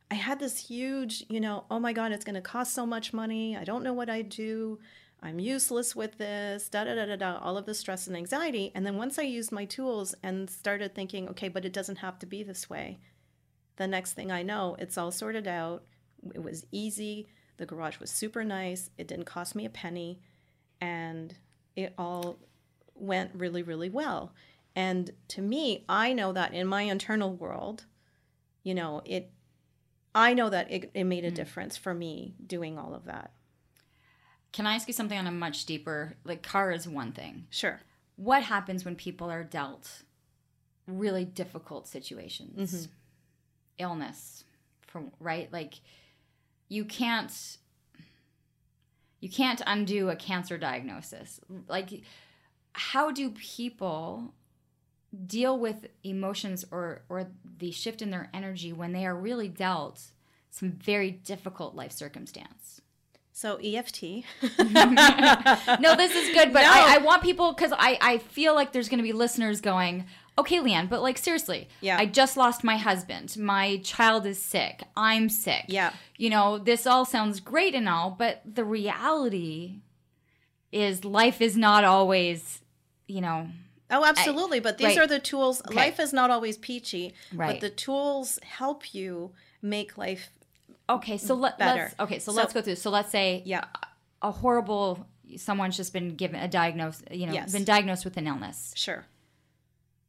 I had this huge, you know, oh my God, it's going to cost so much money. I don't know what I do. I'm useless with this, da da da da da, all of the stress and anxiety. And then once I used my tools and started thinking, okay, but it doesn't have to be this way, the next thing I know, it's all sorted out. It was easy. The garage was super nice. It didn't cost me a penny. And it all went really, really well. And to me, I know that in my internal world, you know, it, I know that it, it made a difference for me doing all of that. can I ask you something on a much deeper? Like, car is one thing. Sure. What happens when people are dealt really difficult situations, Mm-hmm. illness, from right, like you can't you can't undo a cancer diagnosis. Like, how do people deal with emotions or or the shift in their energy when they are really dealt some very difficult life circumstance? So EFT. no, this is good, but No. I, I want people because I, I feel like there's going to be listeners going, okay, Leanne, but like seriously, Yeah. I just lost my husband. My child is sick. I'm sick. Yeah. You know, this all sounds great and all, but the reality is life is not always, you know, Oh, absolutely. But these right. are the tools. Life is not always peachy, Right. but the tools help you make life. okay, so let, Better. let's, okay, so, So- let's go through. So let's say Yeah. a horrible, someone's just been given a diagnosis, you know, Yes. been diagnosed with an illness. Sure.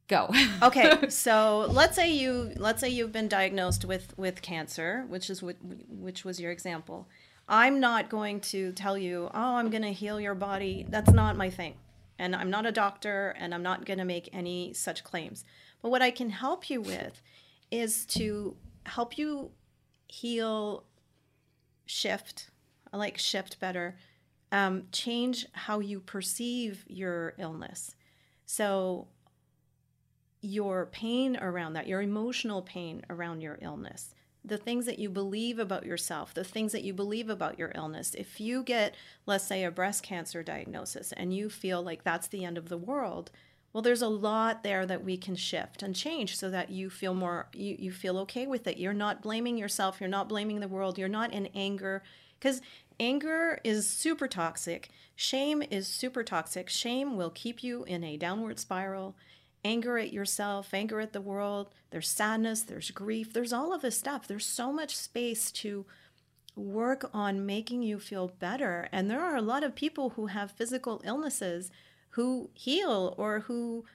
Go. Okay. so let's say you let's say you've been diagnosed with with cancer, which is what which was your example. I'm not going to tell you, oh, I'm going to heal your body. That's not my thing. And I'm not a doctor and I'm not going to make any such claims. But what I can help you with is to help you heal, shift. I like shift better. Um, change how you perceive your illness. So your pain around that, your emotional pain around your illness, the things that you believe about yourself, the things that you believe about your illness. If you get, let's say, a breast cancer diagnosis and you feel like that's the end of the world, well, there's a lot there that we can shift and change so that you feel more, you, you feel okay with it. You're not blaming yourself, you're not blaming the world, you're not in anger. Because anger is super toxic, shame is super toxic. Shame will keep you in a downward spiral anger at yourself, anger at the world, there's sadness, there's grief, there's all of this stuff. There's so much space to work on making you feel better. And there are a lot of people who have physical illnesses who heal or who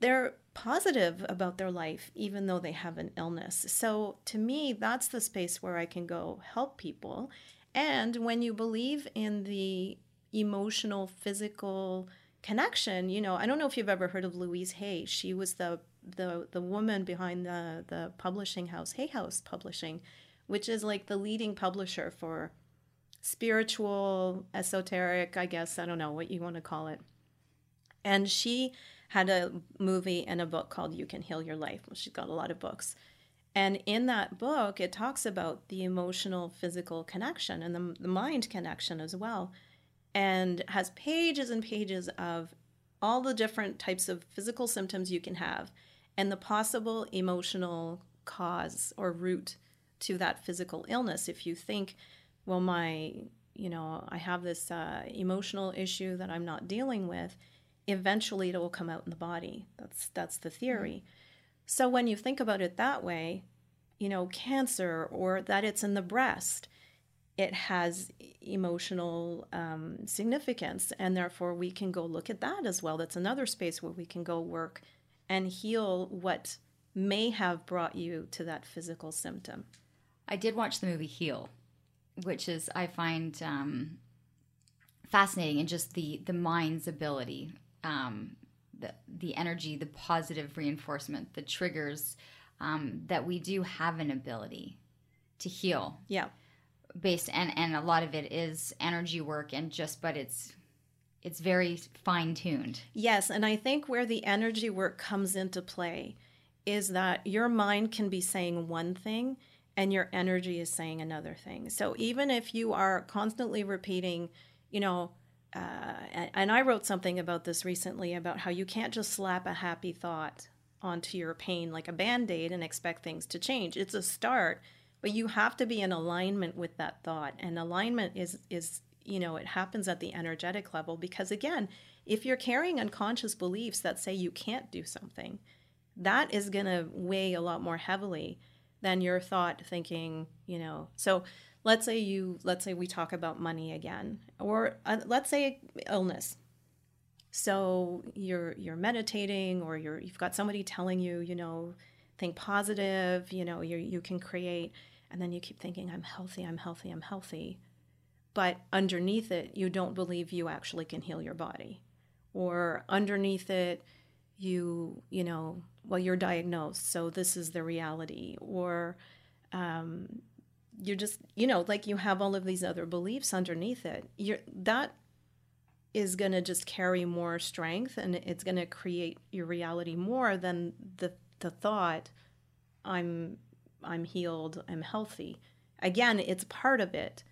they're positive about their life even though they have an illness. So to me, that's the space where I can go help people. And when you believe in the emotional, physical connection, you know, I don't know if you've ever heard of Louise Hay. She was the the the woman behind the the publishing house, Hay House Publishing, which is like the leading publisher for spiritual, esoteric, I guess, I don't know what you want to call it. And she had a movie and a book called You Can Heal Your Life. Well, she's got a lot of books. And in that book, it talks about the emotional, physical connection and the, the mind connection as well. And has pages and pages of all the different types of physical symptoms you can have and the possible emotional cause or root to that physical illness. If you think, well, my, you know, I have this uh, emotional issue that I'm not dealing with, eventually it will come out in the body. That's that's the theory. So when you think about it that way, you know, cancer or that it's in the breast, it has emotional um, significance, and therefore we can go look at that as well. That's another space where we can go work and heal what may have brought you to that physical symptom. I did watch the movie Heal, which is I find um, fascinating and just the the mind's ability, um, the the energy, the positive reinforcement, the triggers um, that we do have an ability to heal Yeah. Based and and a lot of it is energy work and just but it's it's very fine tuned. Yes, and I think where the energy work comes into play is that your mind can be saying one thing and your energy is saying another thing. So even if you are constantly repeating, you know, uh, and, I wrote something about this recently about how you can't just slap a happy thought onto your pain like a band aid and expect things to change. It's a start, but you have to be in alignment with that thought. And alignment is is you know it happens at the energetic level because again, if you're carrying unconscious beliefs that say you can't do something, that is going to weigh a lot more heavily than your thought thinking, you know. So let's say you let's say we talk about money again or uh, let's say illness so you're you're meditating or you're you've got somebody telling you you know think positive you know you you can create and then you keep thinking i'm healthy i'm healthy i'm healthy. But underneath it you don't believe you actually can heal your body. Or underneath it you you know well, you're diagnosed, so this is the reality, or um, you're just, you know, like you have all of these other beliefs underneath it. You're that is going to just carry more strength, and it's going to create your reality more than the the thought, I'm I'm healed, I'm healthy. Again, it's part of it,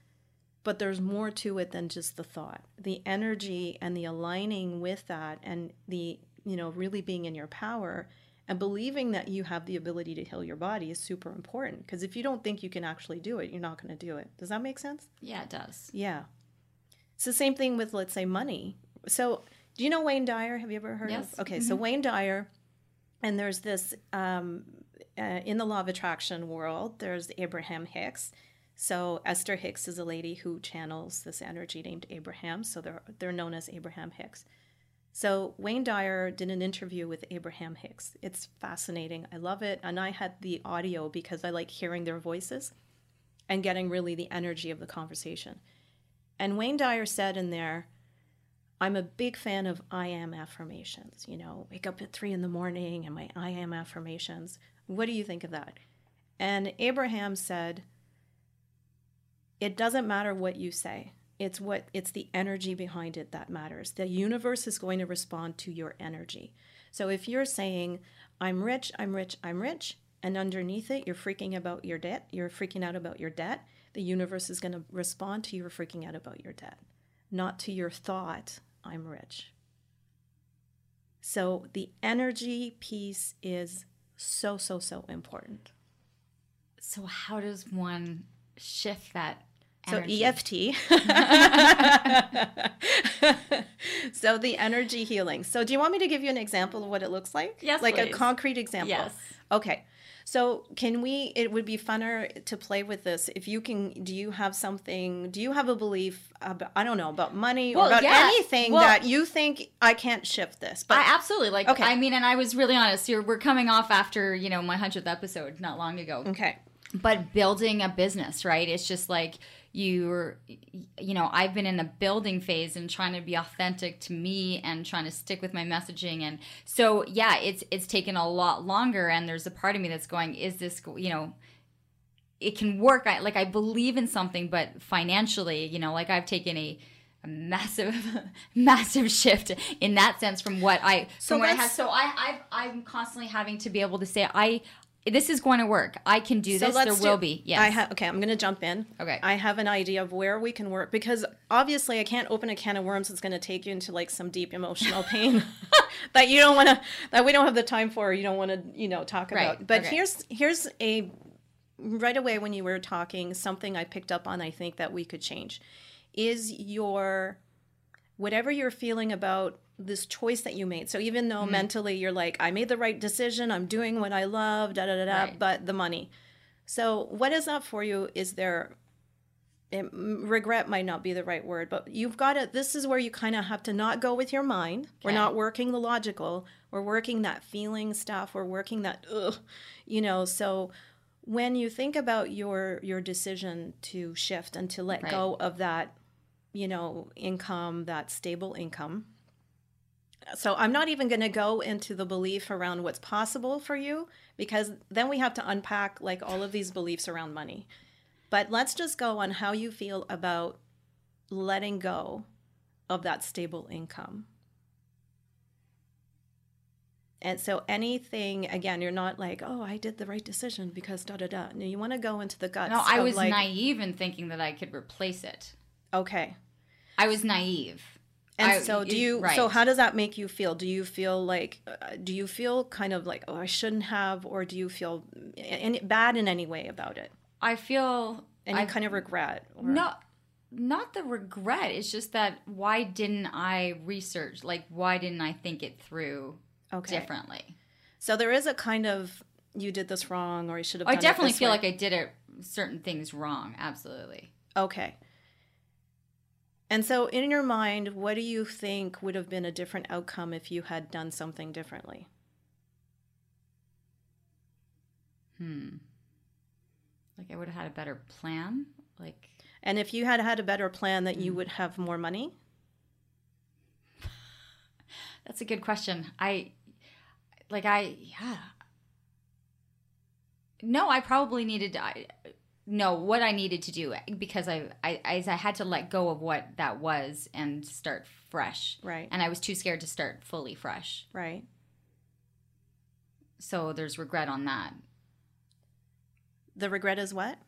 but there's more to it than just the thought. The energy and the aligning with that, and the you know really being in your power and believing that you have the ability to heal your body is super important because if you don't think you can actually do it, you're not going to do it. Does that make sense? Yeah, it does. Yeah. It's the same thing with, let's say, money. So, do you know Wayne Dyer? Have you ever heard yes. of? Okay, mm-hmm. so Wayne Dyer, and there's this um, uh, in the law of attraction world, there's Abraham Hicks. So Esther Hicks is a lady who channels this energy named Abraham. So they're they're known as Abraham Hicks. So Wayne Dyer did an interview with Abraham Hicks. It's fascinating. I love it. And I had the audio because I like hearing their voices and getting really the energy of the conversation. And Wayne Dyer said in there, I'm a big fan of I am affirmations. You know, wake up at three in the morning and my I am affirmations. What do you think of that? And Abraham said, It doesn't matter what you say it's what it's the energy behind it that matters the universe is going to respond to your energy so if you're saying i'm rich i'm rich i'm rich and underneath it you're freaking about your debt you're freaking out about your debt the universe is going to respond to your freaking out about your debt not to your thought i'm rich so the energy piece is so so so important so how does one shift that so EFT. so the energy healing. So do you want me to give you an example of what it looks like? Yes. Like please. a concrete example. Yes. Okay. So can we it would be funner to play with this if you can do you have something do you have a belief about I don't know about money well, or about yeah. anything well, that you think I can't shift this but I absolutely like okay. I mean and I was really honest you're, we're coming off after you know my 100th episode not long ago okay but building a business right it's just like you're you know i've been in the building phase and trying to be authentic to me and trying to stick with my messaging. And so yeah it's it's taken a lot longer. And there's a part of me that's going is this you know it can work. I, like i believe in something but financially you know like i've taken a a massive massive shift in that sense from what i so from what i had so i i i'm constantly having to be able to say i this is going to work. I can do so this. There will be. Yes. I ha- okay, I'm going to jump in. Okay. I have an idea of where we can work because obviously I can't open a can of worms that's going to take you into like some deep emotional pain that you don't want to that we don't have the time for. you don't want to, you know, talk right. about. But okay. here's here's a right away when you were talking something I picked up on I think that we could change is your whatever you're feeling about this choice that you made. So even though mm-hmm. mentally you're like, I made the right decision, I'm doing what I love, da da da da, right. but the money. So what is that for you? Is there it, regret might not be the right word, but you've got to. This is where you kind of have to not go with your mind. Okay. We're not working the logical. We're working that feeling stuff. We're working that, ugh, you know. So when you think about your your decision to shift and to let right. go of that, you know, income, that stable income, so I'm not even going to go into the belief around what's possible for you because then we have to unpack like all of these beliefs around money. But let's just go on how you feel about letting go of that stable income. And so anything again, you're not like, oh, I did the right decision because da da da. No, you want to go into the guts. No, I was like, naive in thinking that I could replace it. Okay. I was naive. And I, so do you right. so how does that make you feel? Do you feel like uh, do you feel kind of like oh I shouldn't have or do you feel any, bad in any way about it? I feel any kind of regret or? Not not the regret. It's just that why didn't I research? Like why didn't I think it through okay. differently? So there is a kind of you did this wrong or you should have I definitely feel way. like I did it certain things wrong. Absolutely. Okay. And so, in your mind, what do you think would have been a different outcome if you had done something differently? Hmm. Like I would have had a better plan. Like, and if you had had a better plan, that you hmm. would have more money. That's a good question. I like I yeah. No, I probably needed to. I, no, what I needed to do eh, because I, I I I had to let go of what that was and start fresh. Right. And I was too scared to start fully fresh. Right. So there's regret on that. The regret is what?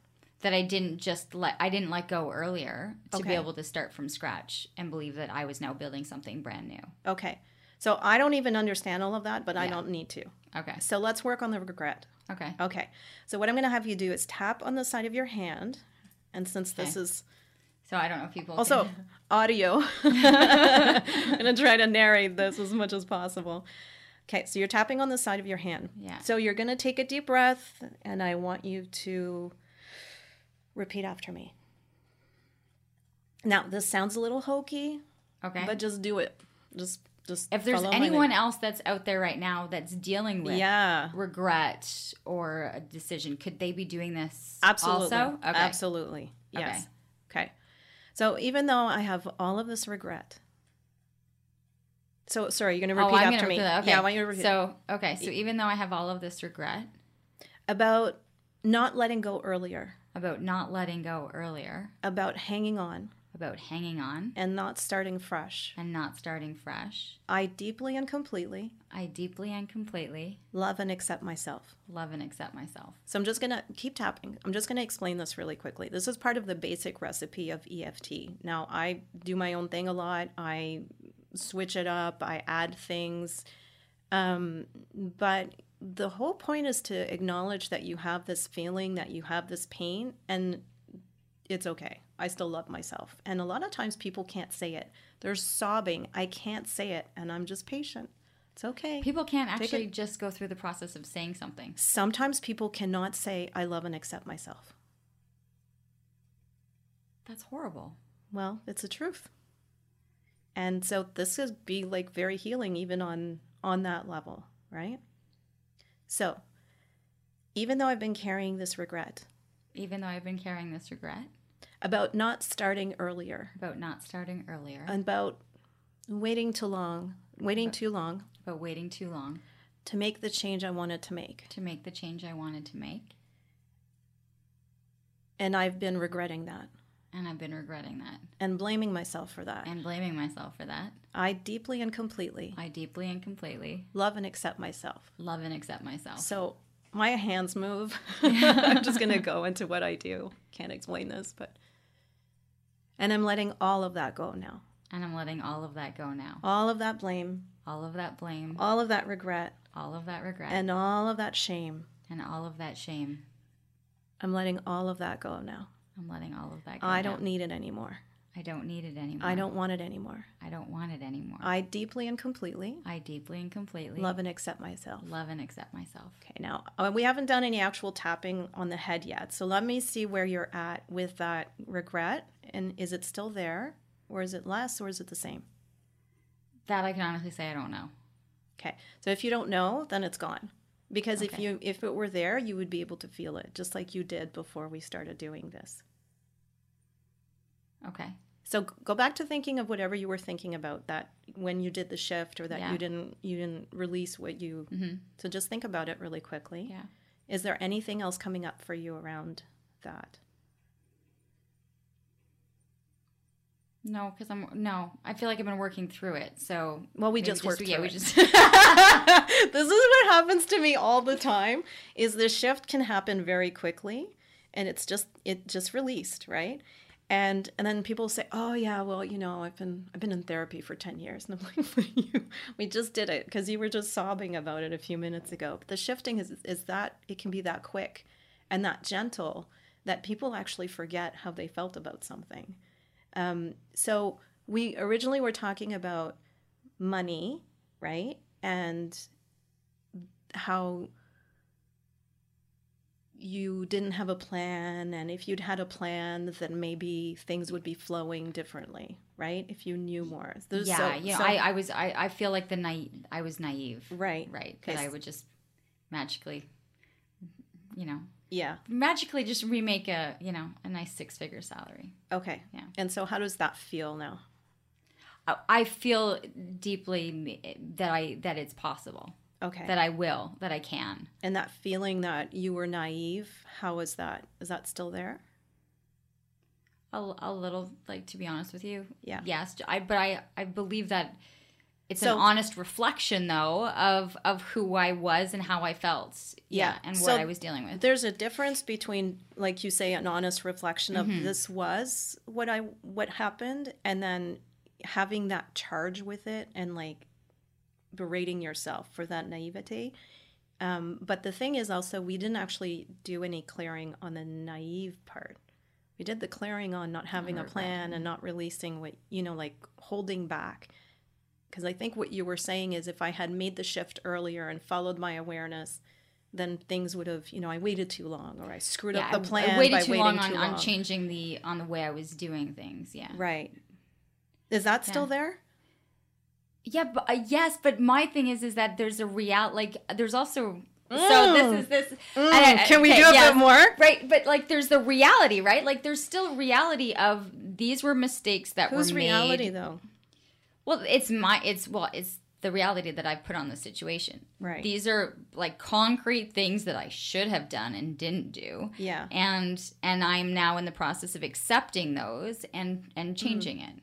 That I didn't just let I didn't let go earlier to be able to start from scratch and believe that I was now building something brand new. Okay. So I don't even understand all of that, but I don't need to. Okay. So let's work on the regret. Okay. Okay. So what I'm going to have you do is tap on the side of your hand. And since this is So I don't know if people also can- audio, I'm going to try to narrate this as much as possible. Okay, so you're tapping on the side of your hand. Yeah. So you're going to take a deep breath, and I want you to repeat after me. Now, this sounds a little hokey, Okay. but just do it. Just, just. if there's anyone else that's out there right now that's dealing with yeah, regret or a decision, could they be doing this absolutely, also? Okay. absolutely, yes. Okay. So even though I have all of this regret, so sorry, you're going to Oh, repeat I'm after gonna me. repeat that. Okay. Yeah, I want you to repeat. So okay, so even though I have all of this regret about not letting go earlier, about not letting go earlier, about hanging on about hanging on and not starting fresh, and not starting fresh, I deeply and completely I deeply and completely love and accept myself. love and accept myself. So I'm just going to keep tapping. I'm just going to explain this really quickly. This is part of the basic recipe of EFT. Now, I do my own thing a lot. I switch it up, I add things. Um, but the whole point is to acknowledge that you have this feeling, that you have this pain, and it's okay. I still love myself. And a lot of times people can't say it. They're sobbing. I can't say it. And I'm just patient. It's okay. People can't actually just go through the process of saying something. Sometimes people cannot say, I love and accept myself. That's horrible. Well, it's the truth. And so this could be like very healing even on on that level, right? So, even though I've been carrying this regret Even though I've been carrying this regret about not starting earlier, about not starting earlier, about waiting too long, waiting too long about waiting too long to make the change I wanted to make. to make the change I wanted to make, And I've been regretting that and I've been regretting that and blaming myself for that. and blaming myself for that. I deeply and completely I deeply and completely love and accept myself. love and accept myself. So my hands move. I'm just going to go into what I do. Can't explain this, but. And I'm letting all of that go now. and I'm letting all of that go now. All of that blame, All of that blame, all of that regret, all of that regret, and all of that shame. and all of that shame. I'm letting all of that go now. I'm letting all of that go. I now. don't need it anymore. I don't need it anymore. I don't want it anymore. I don't want it anymore. I deeply and completely I deeply and completely love and accept myself. love and accept myself. Okay, now uh, we haven't done any actual tapping on the head yet. So let me see where you're at with that regret. And is it still there? Or is it less? Or is it the same? That I can honestly say I don't know. Okay. So if you don't know, then it's gone. Because if you if it were there, you would be able to feel it just like you did before we started doing this. Okay. So go back to thinking of whatever you were thinking about that when you did the shift or that Yeah. you didn't you didn't release what you Mm-hmm. So just think about it really quickly. Yeah. Is there anything else coming up for you around that? No, because I'm no. I feel like I've been working through it. So Well, we maybe just worked yeah, through we it. just this is what happens to me all the time is the shift can happen very quickly and it's just it just released right and and then people say oh yeah well you know i've been i've been in therapy for 10 years and i'm like you, we just did it because you were just sobbing about it a few minutes ago but the shifting is is that it can be that quick and that gentle that people actually forget how they felt about something um, so we originally were talking about money right and how you didn't have a plan and if you'd had a plan then maybe things would be flowing differently right if you knew more There's- yeah. so- you know, so- I, I was I, I feel like the night I was naive. right Right. because i would just magically, you know, yeah magically just remake a you know a nice six figure salary. okay Yeah. and so how does that feel now I- I feel deeply that I that it's possible. Okay. that I will, that I can. and that feeling that you were naive, how is that? Is that still there? A, a little, like to be honest with you, Yeah. yes. I but I I believe that it's So- an honest reflection though of of who I was and how I felt, yeah, Yeah. and So what I was dealing with. There's a difference between, like you say, an honest reflection of Mm-hmm. this was what I what happened, and then having that charge with it and like berating yourself for that naivety. Um, but the thing is also, we didn't actually do any clearing on the naive part. We did the clearing on not having a plan and not releasing what you know, like holding back. Because I think what you were saying is, if I had made the shift earlier and followed my awareness, then things would have, you know, I waited too long or I screwed yeah, up the plan I waited too long on, too on long. changing the on the way I was doing things. Yeah, Right. Is that still Yeah. there? yeah, but uh, yes, but my thing is, is that there's a real like there's also. So this is this. I- I- Can we okay, do a yes. bit more? Right, but like there's the reality, right? Like there's still reality of these were mistakes that Whose were made. reality though? Well, it's my it's well, it's the reality that I've put on the situation. Right. These are like concrete things that I should have done and didn't do. Yeah. And and I'm now in the process of accepting those and and hmm. changing it.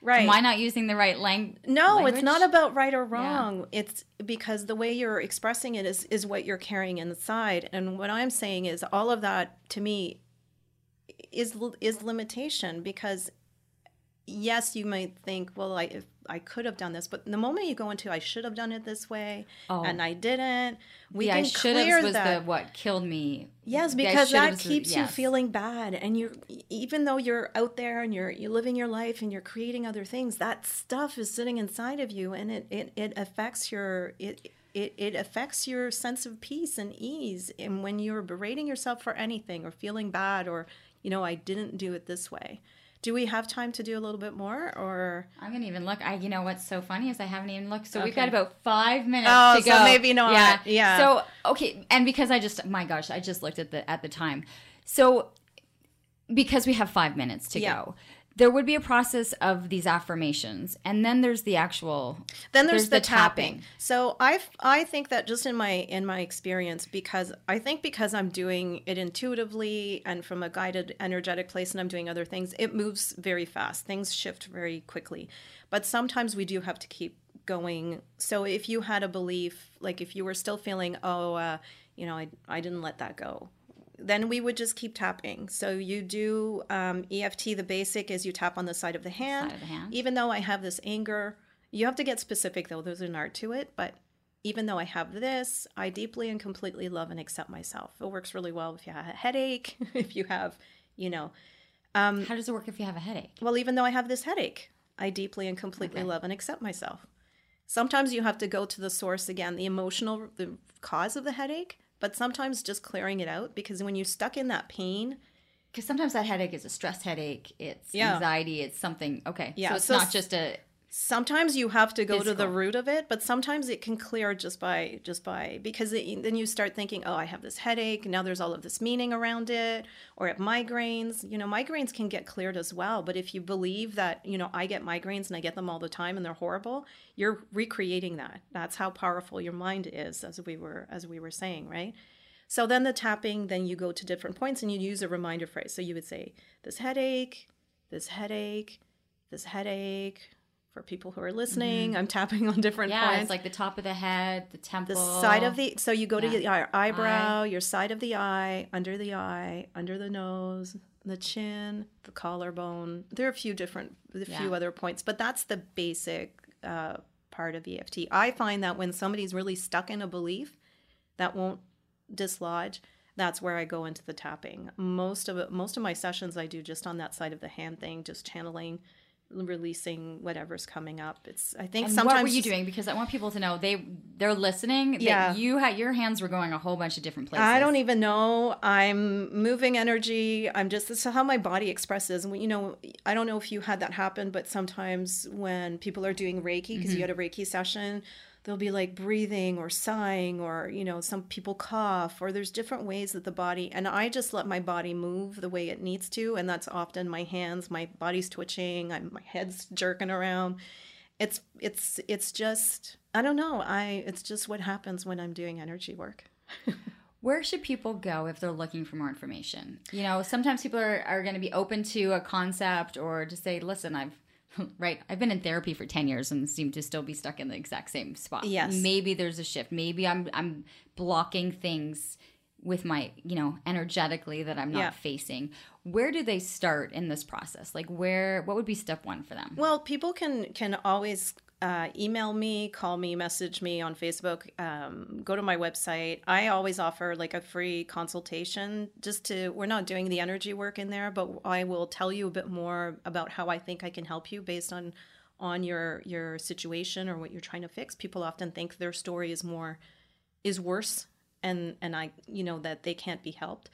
Right. Am I not using the right lang- No, language? it's not about right or wrong. It's because the way you're expressing it is is what you're carrying inside. And what I'm saying is all of that to me is is limitation because yes, you might think, well, I if I could have done this, but the moment you go into I should have done it this way Oh. and I didn't, we I can should clear have was that. the what killed me. Yes, because that keeps you yes. feeling bad, and you even though you're out there and you're you're living your life and you're creating other things, that stuff is sitting inside of you, and it it, it affects your it. It, it affects your sense of peace and ease. And when you're berating yourself for anything or feeling bad or, you know, I didn't do it this way. Do we have time to do a little bit more or? I'm gonna even look. I, you know what's so funny is I haven't even looked. So we've got about five minutes Oh, to so go. maybe not. Yeah, Yeah. So okay, and because I just, my gosh, I just looked at the at the time. So because we have five minutes to Yeah. go, there would be a process of these affirmations, and then there's the actual. Then there's, the, tapping. So I I think that just in my in my experience because I think because I'm doing it intuitively and from a guided energetic place and I'm doing other things, it moves very fast. Things shift very quickly. But sometimes we do have to keep going. So if you had a belief like if you were still feeling oh uh, you know I I didn't let that go then we would just keep tapping. So you do um, EFT. The basic is you tap on the side of the hand. Side of the hand. Even though I have this anger, you have to get specific though. There's an art to it. But even though I have this, I deeply and completely love and accept myself. It works really well if you have a headache, if you have, you know, How does it work if you have a headache? well, even though I have this headache, I deeply and completely love and accept myself. Sometimes you have to go to the source again, the emotional the cause of the headache, but sometimes just clearing it out because when you're stuck in that pain, Because sometimes that headache is a stress headache. It's Yeah. anxiety. It's something. Okay. Yeah, So it's so not just a. sometimes you have to go to the root of it but sometimes it can clear just by just by because it, then you start thinking oh i have this headache now there's all of this meaning around it or at migraines you know migraines can get cleared as well but if you believe that you know i get migraines and i get them all the time and they're horrible you're recreating that that's how powerful your mind is as we were as we were saying right so then the tapping, then you go to different points and you use a reminder phrase. So you would say, this headache, this headache, this headache. For people who are listening, I'm tapping on different Mm-hmm. Yeah, points. it's like the top of the head, the temple, the side of the, so you go to your eyebrow, your side of the eye, under the eye, under the nose, the chin, the collarbone. There are a few different, a few other points, but that's the basic uh, part of EFT. I find that when somebody's really stuck in a belief that won't dislodge that's where i go into the tapping most of it most of my sessions i do just on that side of the hand thing just channeling releasing whatever's coming up it's i think And sometimes what were you doing? Because I want people to know they they're listening. that Yeah. you had your hands were going a whole bunch of different places. I don't even know. I'm moving energy. I'm just this is how my body expresses. And you know, I don't know if you had that happen, but sometimes when people are doing Reiki, because you mm-hmm. had a Reiki session, they'll be like breathing or sighing, or you know, some people cough, or there's different ways that the body. And I just let my body move the way it needs to, and that's often my hands, my body's twitching, I'm, my head's jerking around it's it's it's just I don't know. I it's just what happens when I'm doing energy work. Where should people go if they're looking for more information? You know, sometimes people are, are going to be open to a concept or to say, listen, I've right, I've been in therapy for 10 years and seem to still be stuck in the exact same spot. Yes. Maybe there's a shift. Maybe I'm I'm blocking things with my, you know, energetically that I'm not Yeah. facing. Where do they start in this process? Like where what would be step 1 for them? Well, people can can always uh, email me, call me, message me on Facebook, um, go to my website. I always offer like a free consultation. Just to, we're not doing the energy work in there, but I will tell you a bit more about how I think I can help you based on on your your situation or what you're trying to fix. People often think their story is more is worse, and and I you know that they can't be helped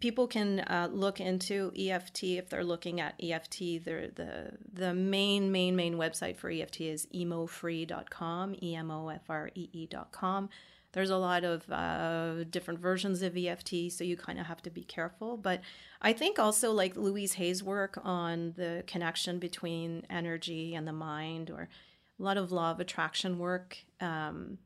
people can uh, look into EFT if they're looking at EFT. The the main main main website for EFT is emofree.com, e m o f r e e.com. There's a lot of uh, different versions of EFT, so you kind of have to be careful. But I think also like Louise Hay's work on the connection between energy and the mind, or a lot of law of attraction work. Um,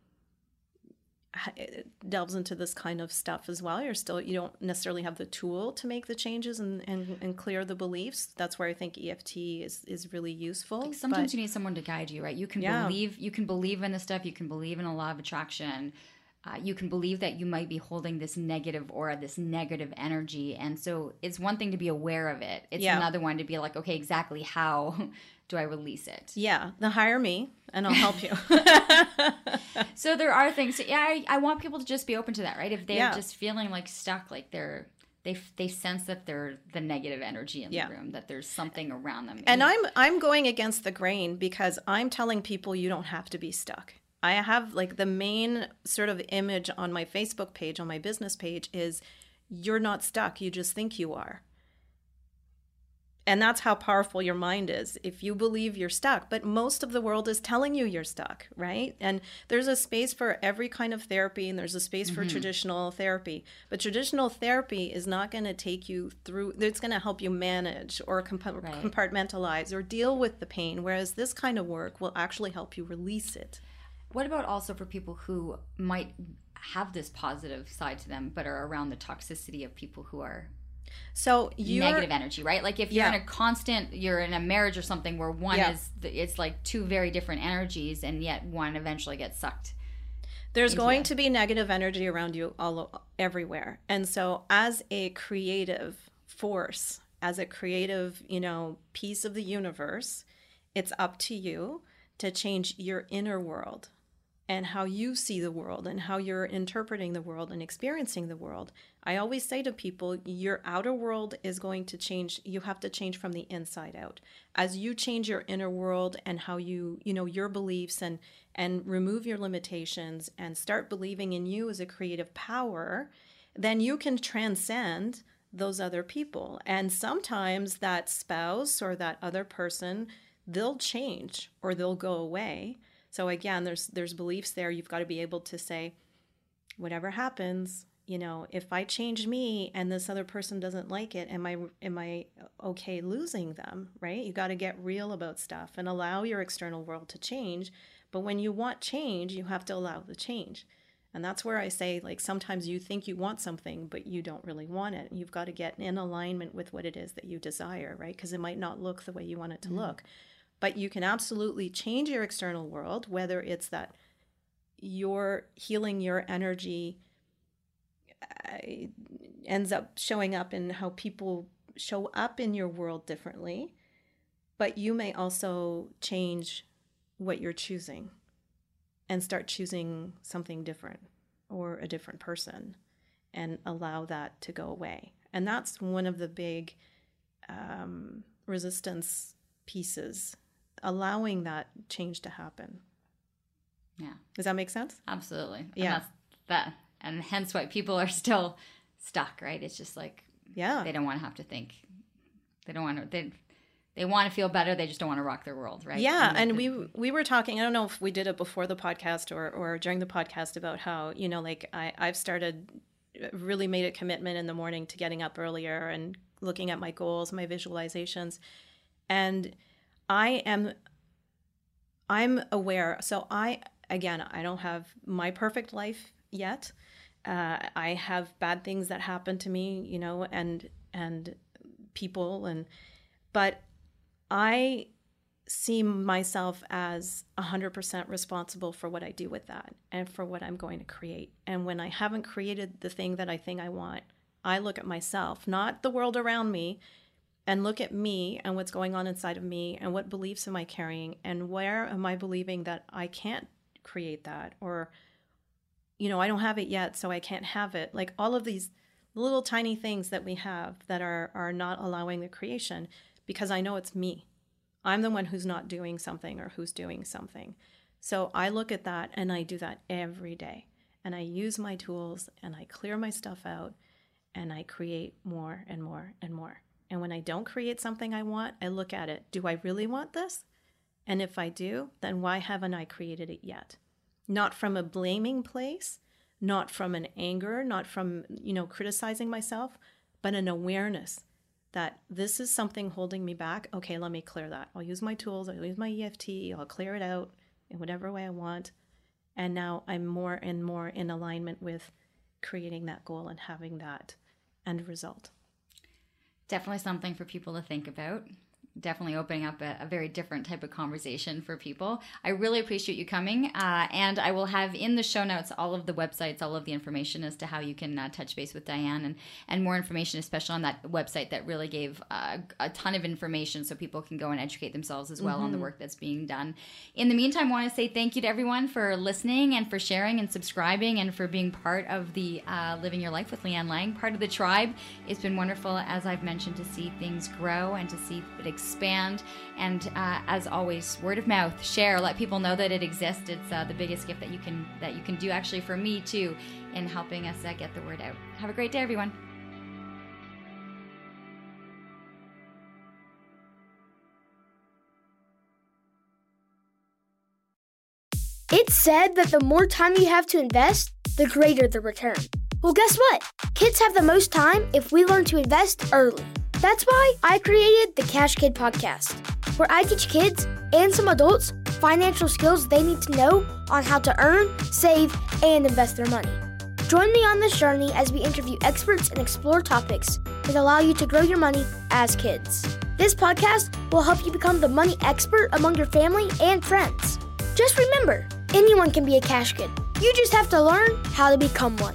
delves into this kind of stuff as well. You're still you don't necessarily have the tool to make the changes and, and, and clear the beliefs. That's where I think EFT is is really useful. Like sometimes But- you need someone to guide you, right? You can Yeah. believe you can believe in the stuff. You can believe in a law of attraction. Uh, you can believe that you might be holding this negative aura, this negative energy, and so it's one thing to be aware of it. It's Yeah. another one to be like, okay, exactly how do I release it? yeah, then hire me and I'll help you. So there are things. Yeah, I, I want people to just be open to that, right? If they're Yeah. just feeling like stuck, like they're they they sense that they're the negative energy in Yeah. the room, that there's something around them, and I'm I'm going against the grain because I'm telling people you don't have to be stuck. I have like the main sort of image on my Facebook page, on my business page is you're not stuck, you just think you are. And that's how powerful your mind is. If you believe you're stuck, but most of the world is telling you you're stuck, right? And there's a space for every kind of therapy and there's a space for mm-hmm. traditional therapy. But traditional therapy is not going to take you through, it's going to help you manage or comp- Right. compartmentalize or deal with the pain, whereas this kind of work will actually help you release it. What about also for people who might have this positive side to them, but are around the toxicity of people who are So you're, negative energy, right? Like if you're Yeah. in a constant, you're in a marriage or something where one Yeah. is, it's like two very different energies, and yet one eventually gets sucked. there's going it. to be negative energy around you all everywhere and so as a creative force as a creative you know piece of the universe it's up to you to change your inner world and how you see the world and how you're interpreting the world and experiencing the world. I always say to people, your outer world is going to change. You have to change from the inside out. As you change your inner world and how you, you know, your beliefs and and remove your limitations and start believing in you as a creative power, then you can transcend those other people. And sometimes that spouse or that other person, they'll change or they'll go away. So again, there's there's beliefs there. You've got to be able to say, whatever happens, you know, if I change me and this other person doesn't like it, am I am I okay losing them? Right? You got to get real about stuff and allow your external world to change. But when you want change, you have to allow the change. And that's where I say, like, sometimes you think you want something, but you don't really want it. And you've got to get in alignment with what it is that you desire, right? Because it might not look the way you want it to mm-hmm. look. But you can absolutely change your external world, whether it's that you're healing your energy uh, ends up showing up in how people show up in your world differently. But you may also change what you're choosing and start choosing something different or a different person and allow that to go away. And that's one of the big um, resistance pieces, allowing that change to happen. Yeah, Does that make sense? absolutely. And Yeah. that's that, and hence why people are still stuck, right? It's just like Yeah. they don't want to have to think. They don't want to. They they want to feel better. They just don't want to rock their world, right? Yeah, and the- we we were talking. I don't know if we did it before the podcast or or during the podcast about how you know, like I I've started really made a commitment in the morning to getting up earlier and looking at my goals, my visualizations, and I am I'm aware. So I again, I don't have my perfect life yet. Uh, I have bad things that happen to me, you know, and and people and but I see myself as 100% responsible for what I do with that and for what I'm going to create. And when I haven't created the thing that I think I want, I look at myself, not the world around me, and look at me and what's going on inside of me and what beliefs am I carrying and where am I believing that I can't create that or you know, I don't have it yet so I can't have it. Like all of these little tiny things that we have that are are not allowing the creation because I know it's me. I'm the one who's not doing something or who's doing something. So I look at that and I do that every day. And I use my tools and I clear my stuff out and I create more and more and more. And when I don't create something I want, I look at it. Do I really want this? And if I do, then why haven't I created it yet? Not from a blaming place, not from an anger, not from, you know, criticizing myself, but an awareness that this is something holding me back. Okay, let me clear that. I'll use my tools, I'll use my EFT, I'll clear it out in whatever way I want. And now I'm more and more in alignment with creating that goal and having that end result. Definitely something for people to think about definitely opening up a, a, very different type of conversation for people. I really appreciate you coming, uh, and I will have in the show notes all of the websites, all of the information as to how you can uh, touch base with Diane, and and more information, especially on that website that really gave uh, a ton of information, so people can go and educate themselves as well mm-hmm. on the mm-hmm. work that's being done. In the meantime, I want to say thank you to everyone for listening and for sharing and subscribing and for being part of the uh, Living Your Life with Leanne Lang, part of the tribe. It's been wonderful, as I've mentioned, to see things grow and to see it expand. And uh, as always, word of mouth, share, let people know that it exists. It's uh, the biggest gift that you can that you can do actually for me too in helping us uh, get the word out. Have a great day, everyone. It's said that the more time you have to invest, the greater the return. Well, guess what? Kids have the most time if we learn to invest early. That's why I created the Cash Kid podcast, where I teach kids and some adults financial skills they need to know on how to earn, save, and invest their money. Join me on this journey as we interview experts and explore topics that allow you to grow your money as kids. This podcast will help you become the money expert among your family and friends. Just remember, anyone can be a cash kid. You just have to learn how to become one.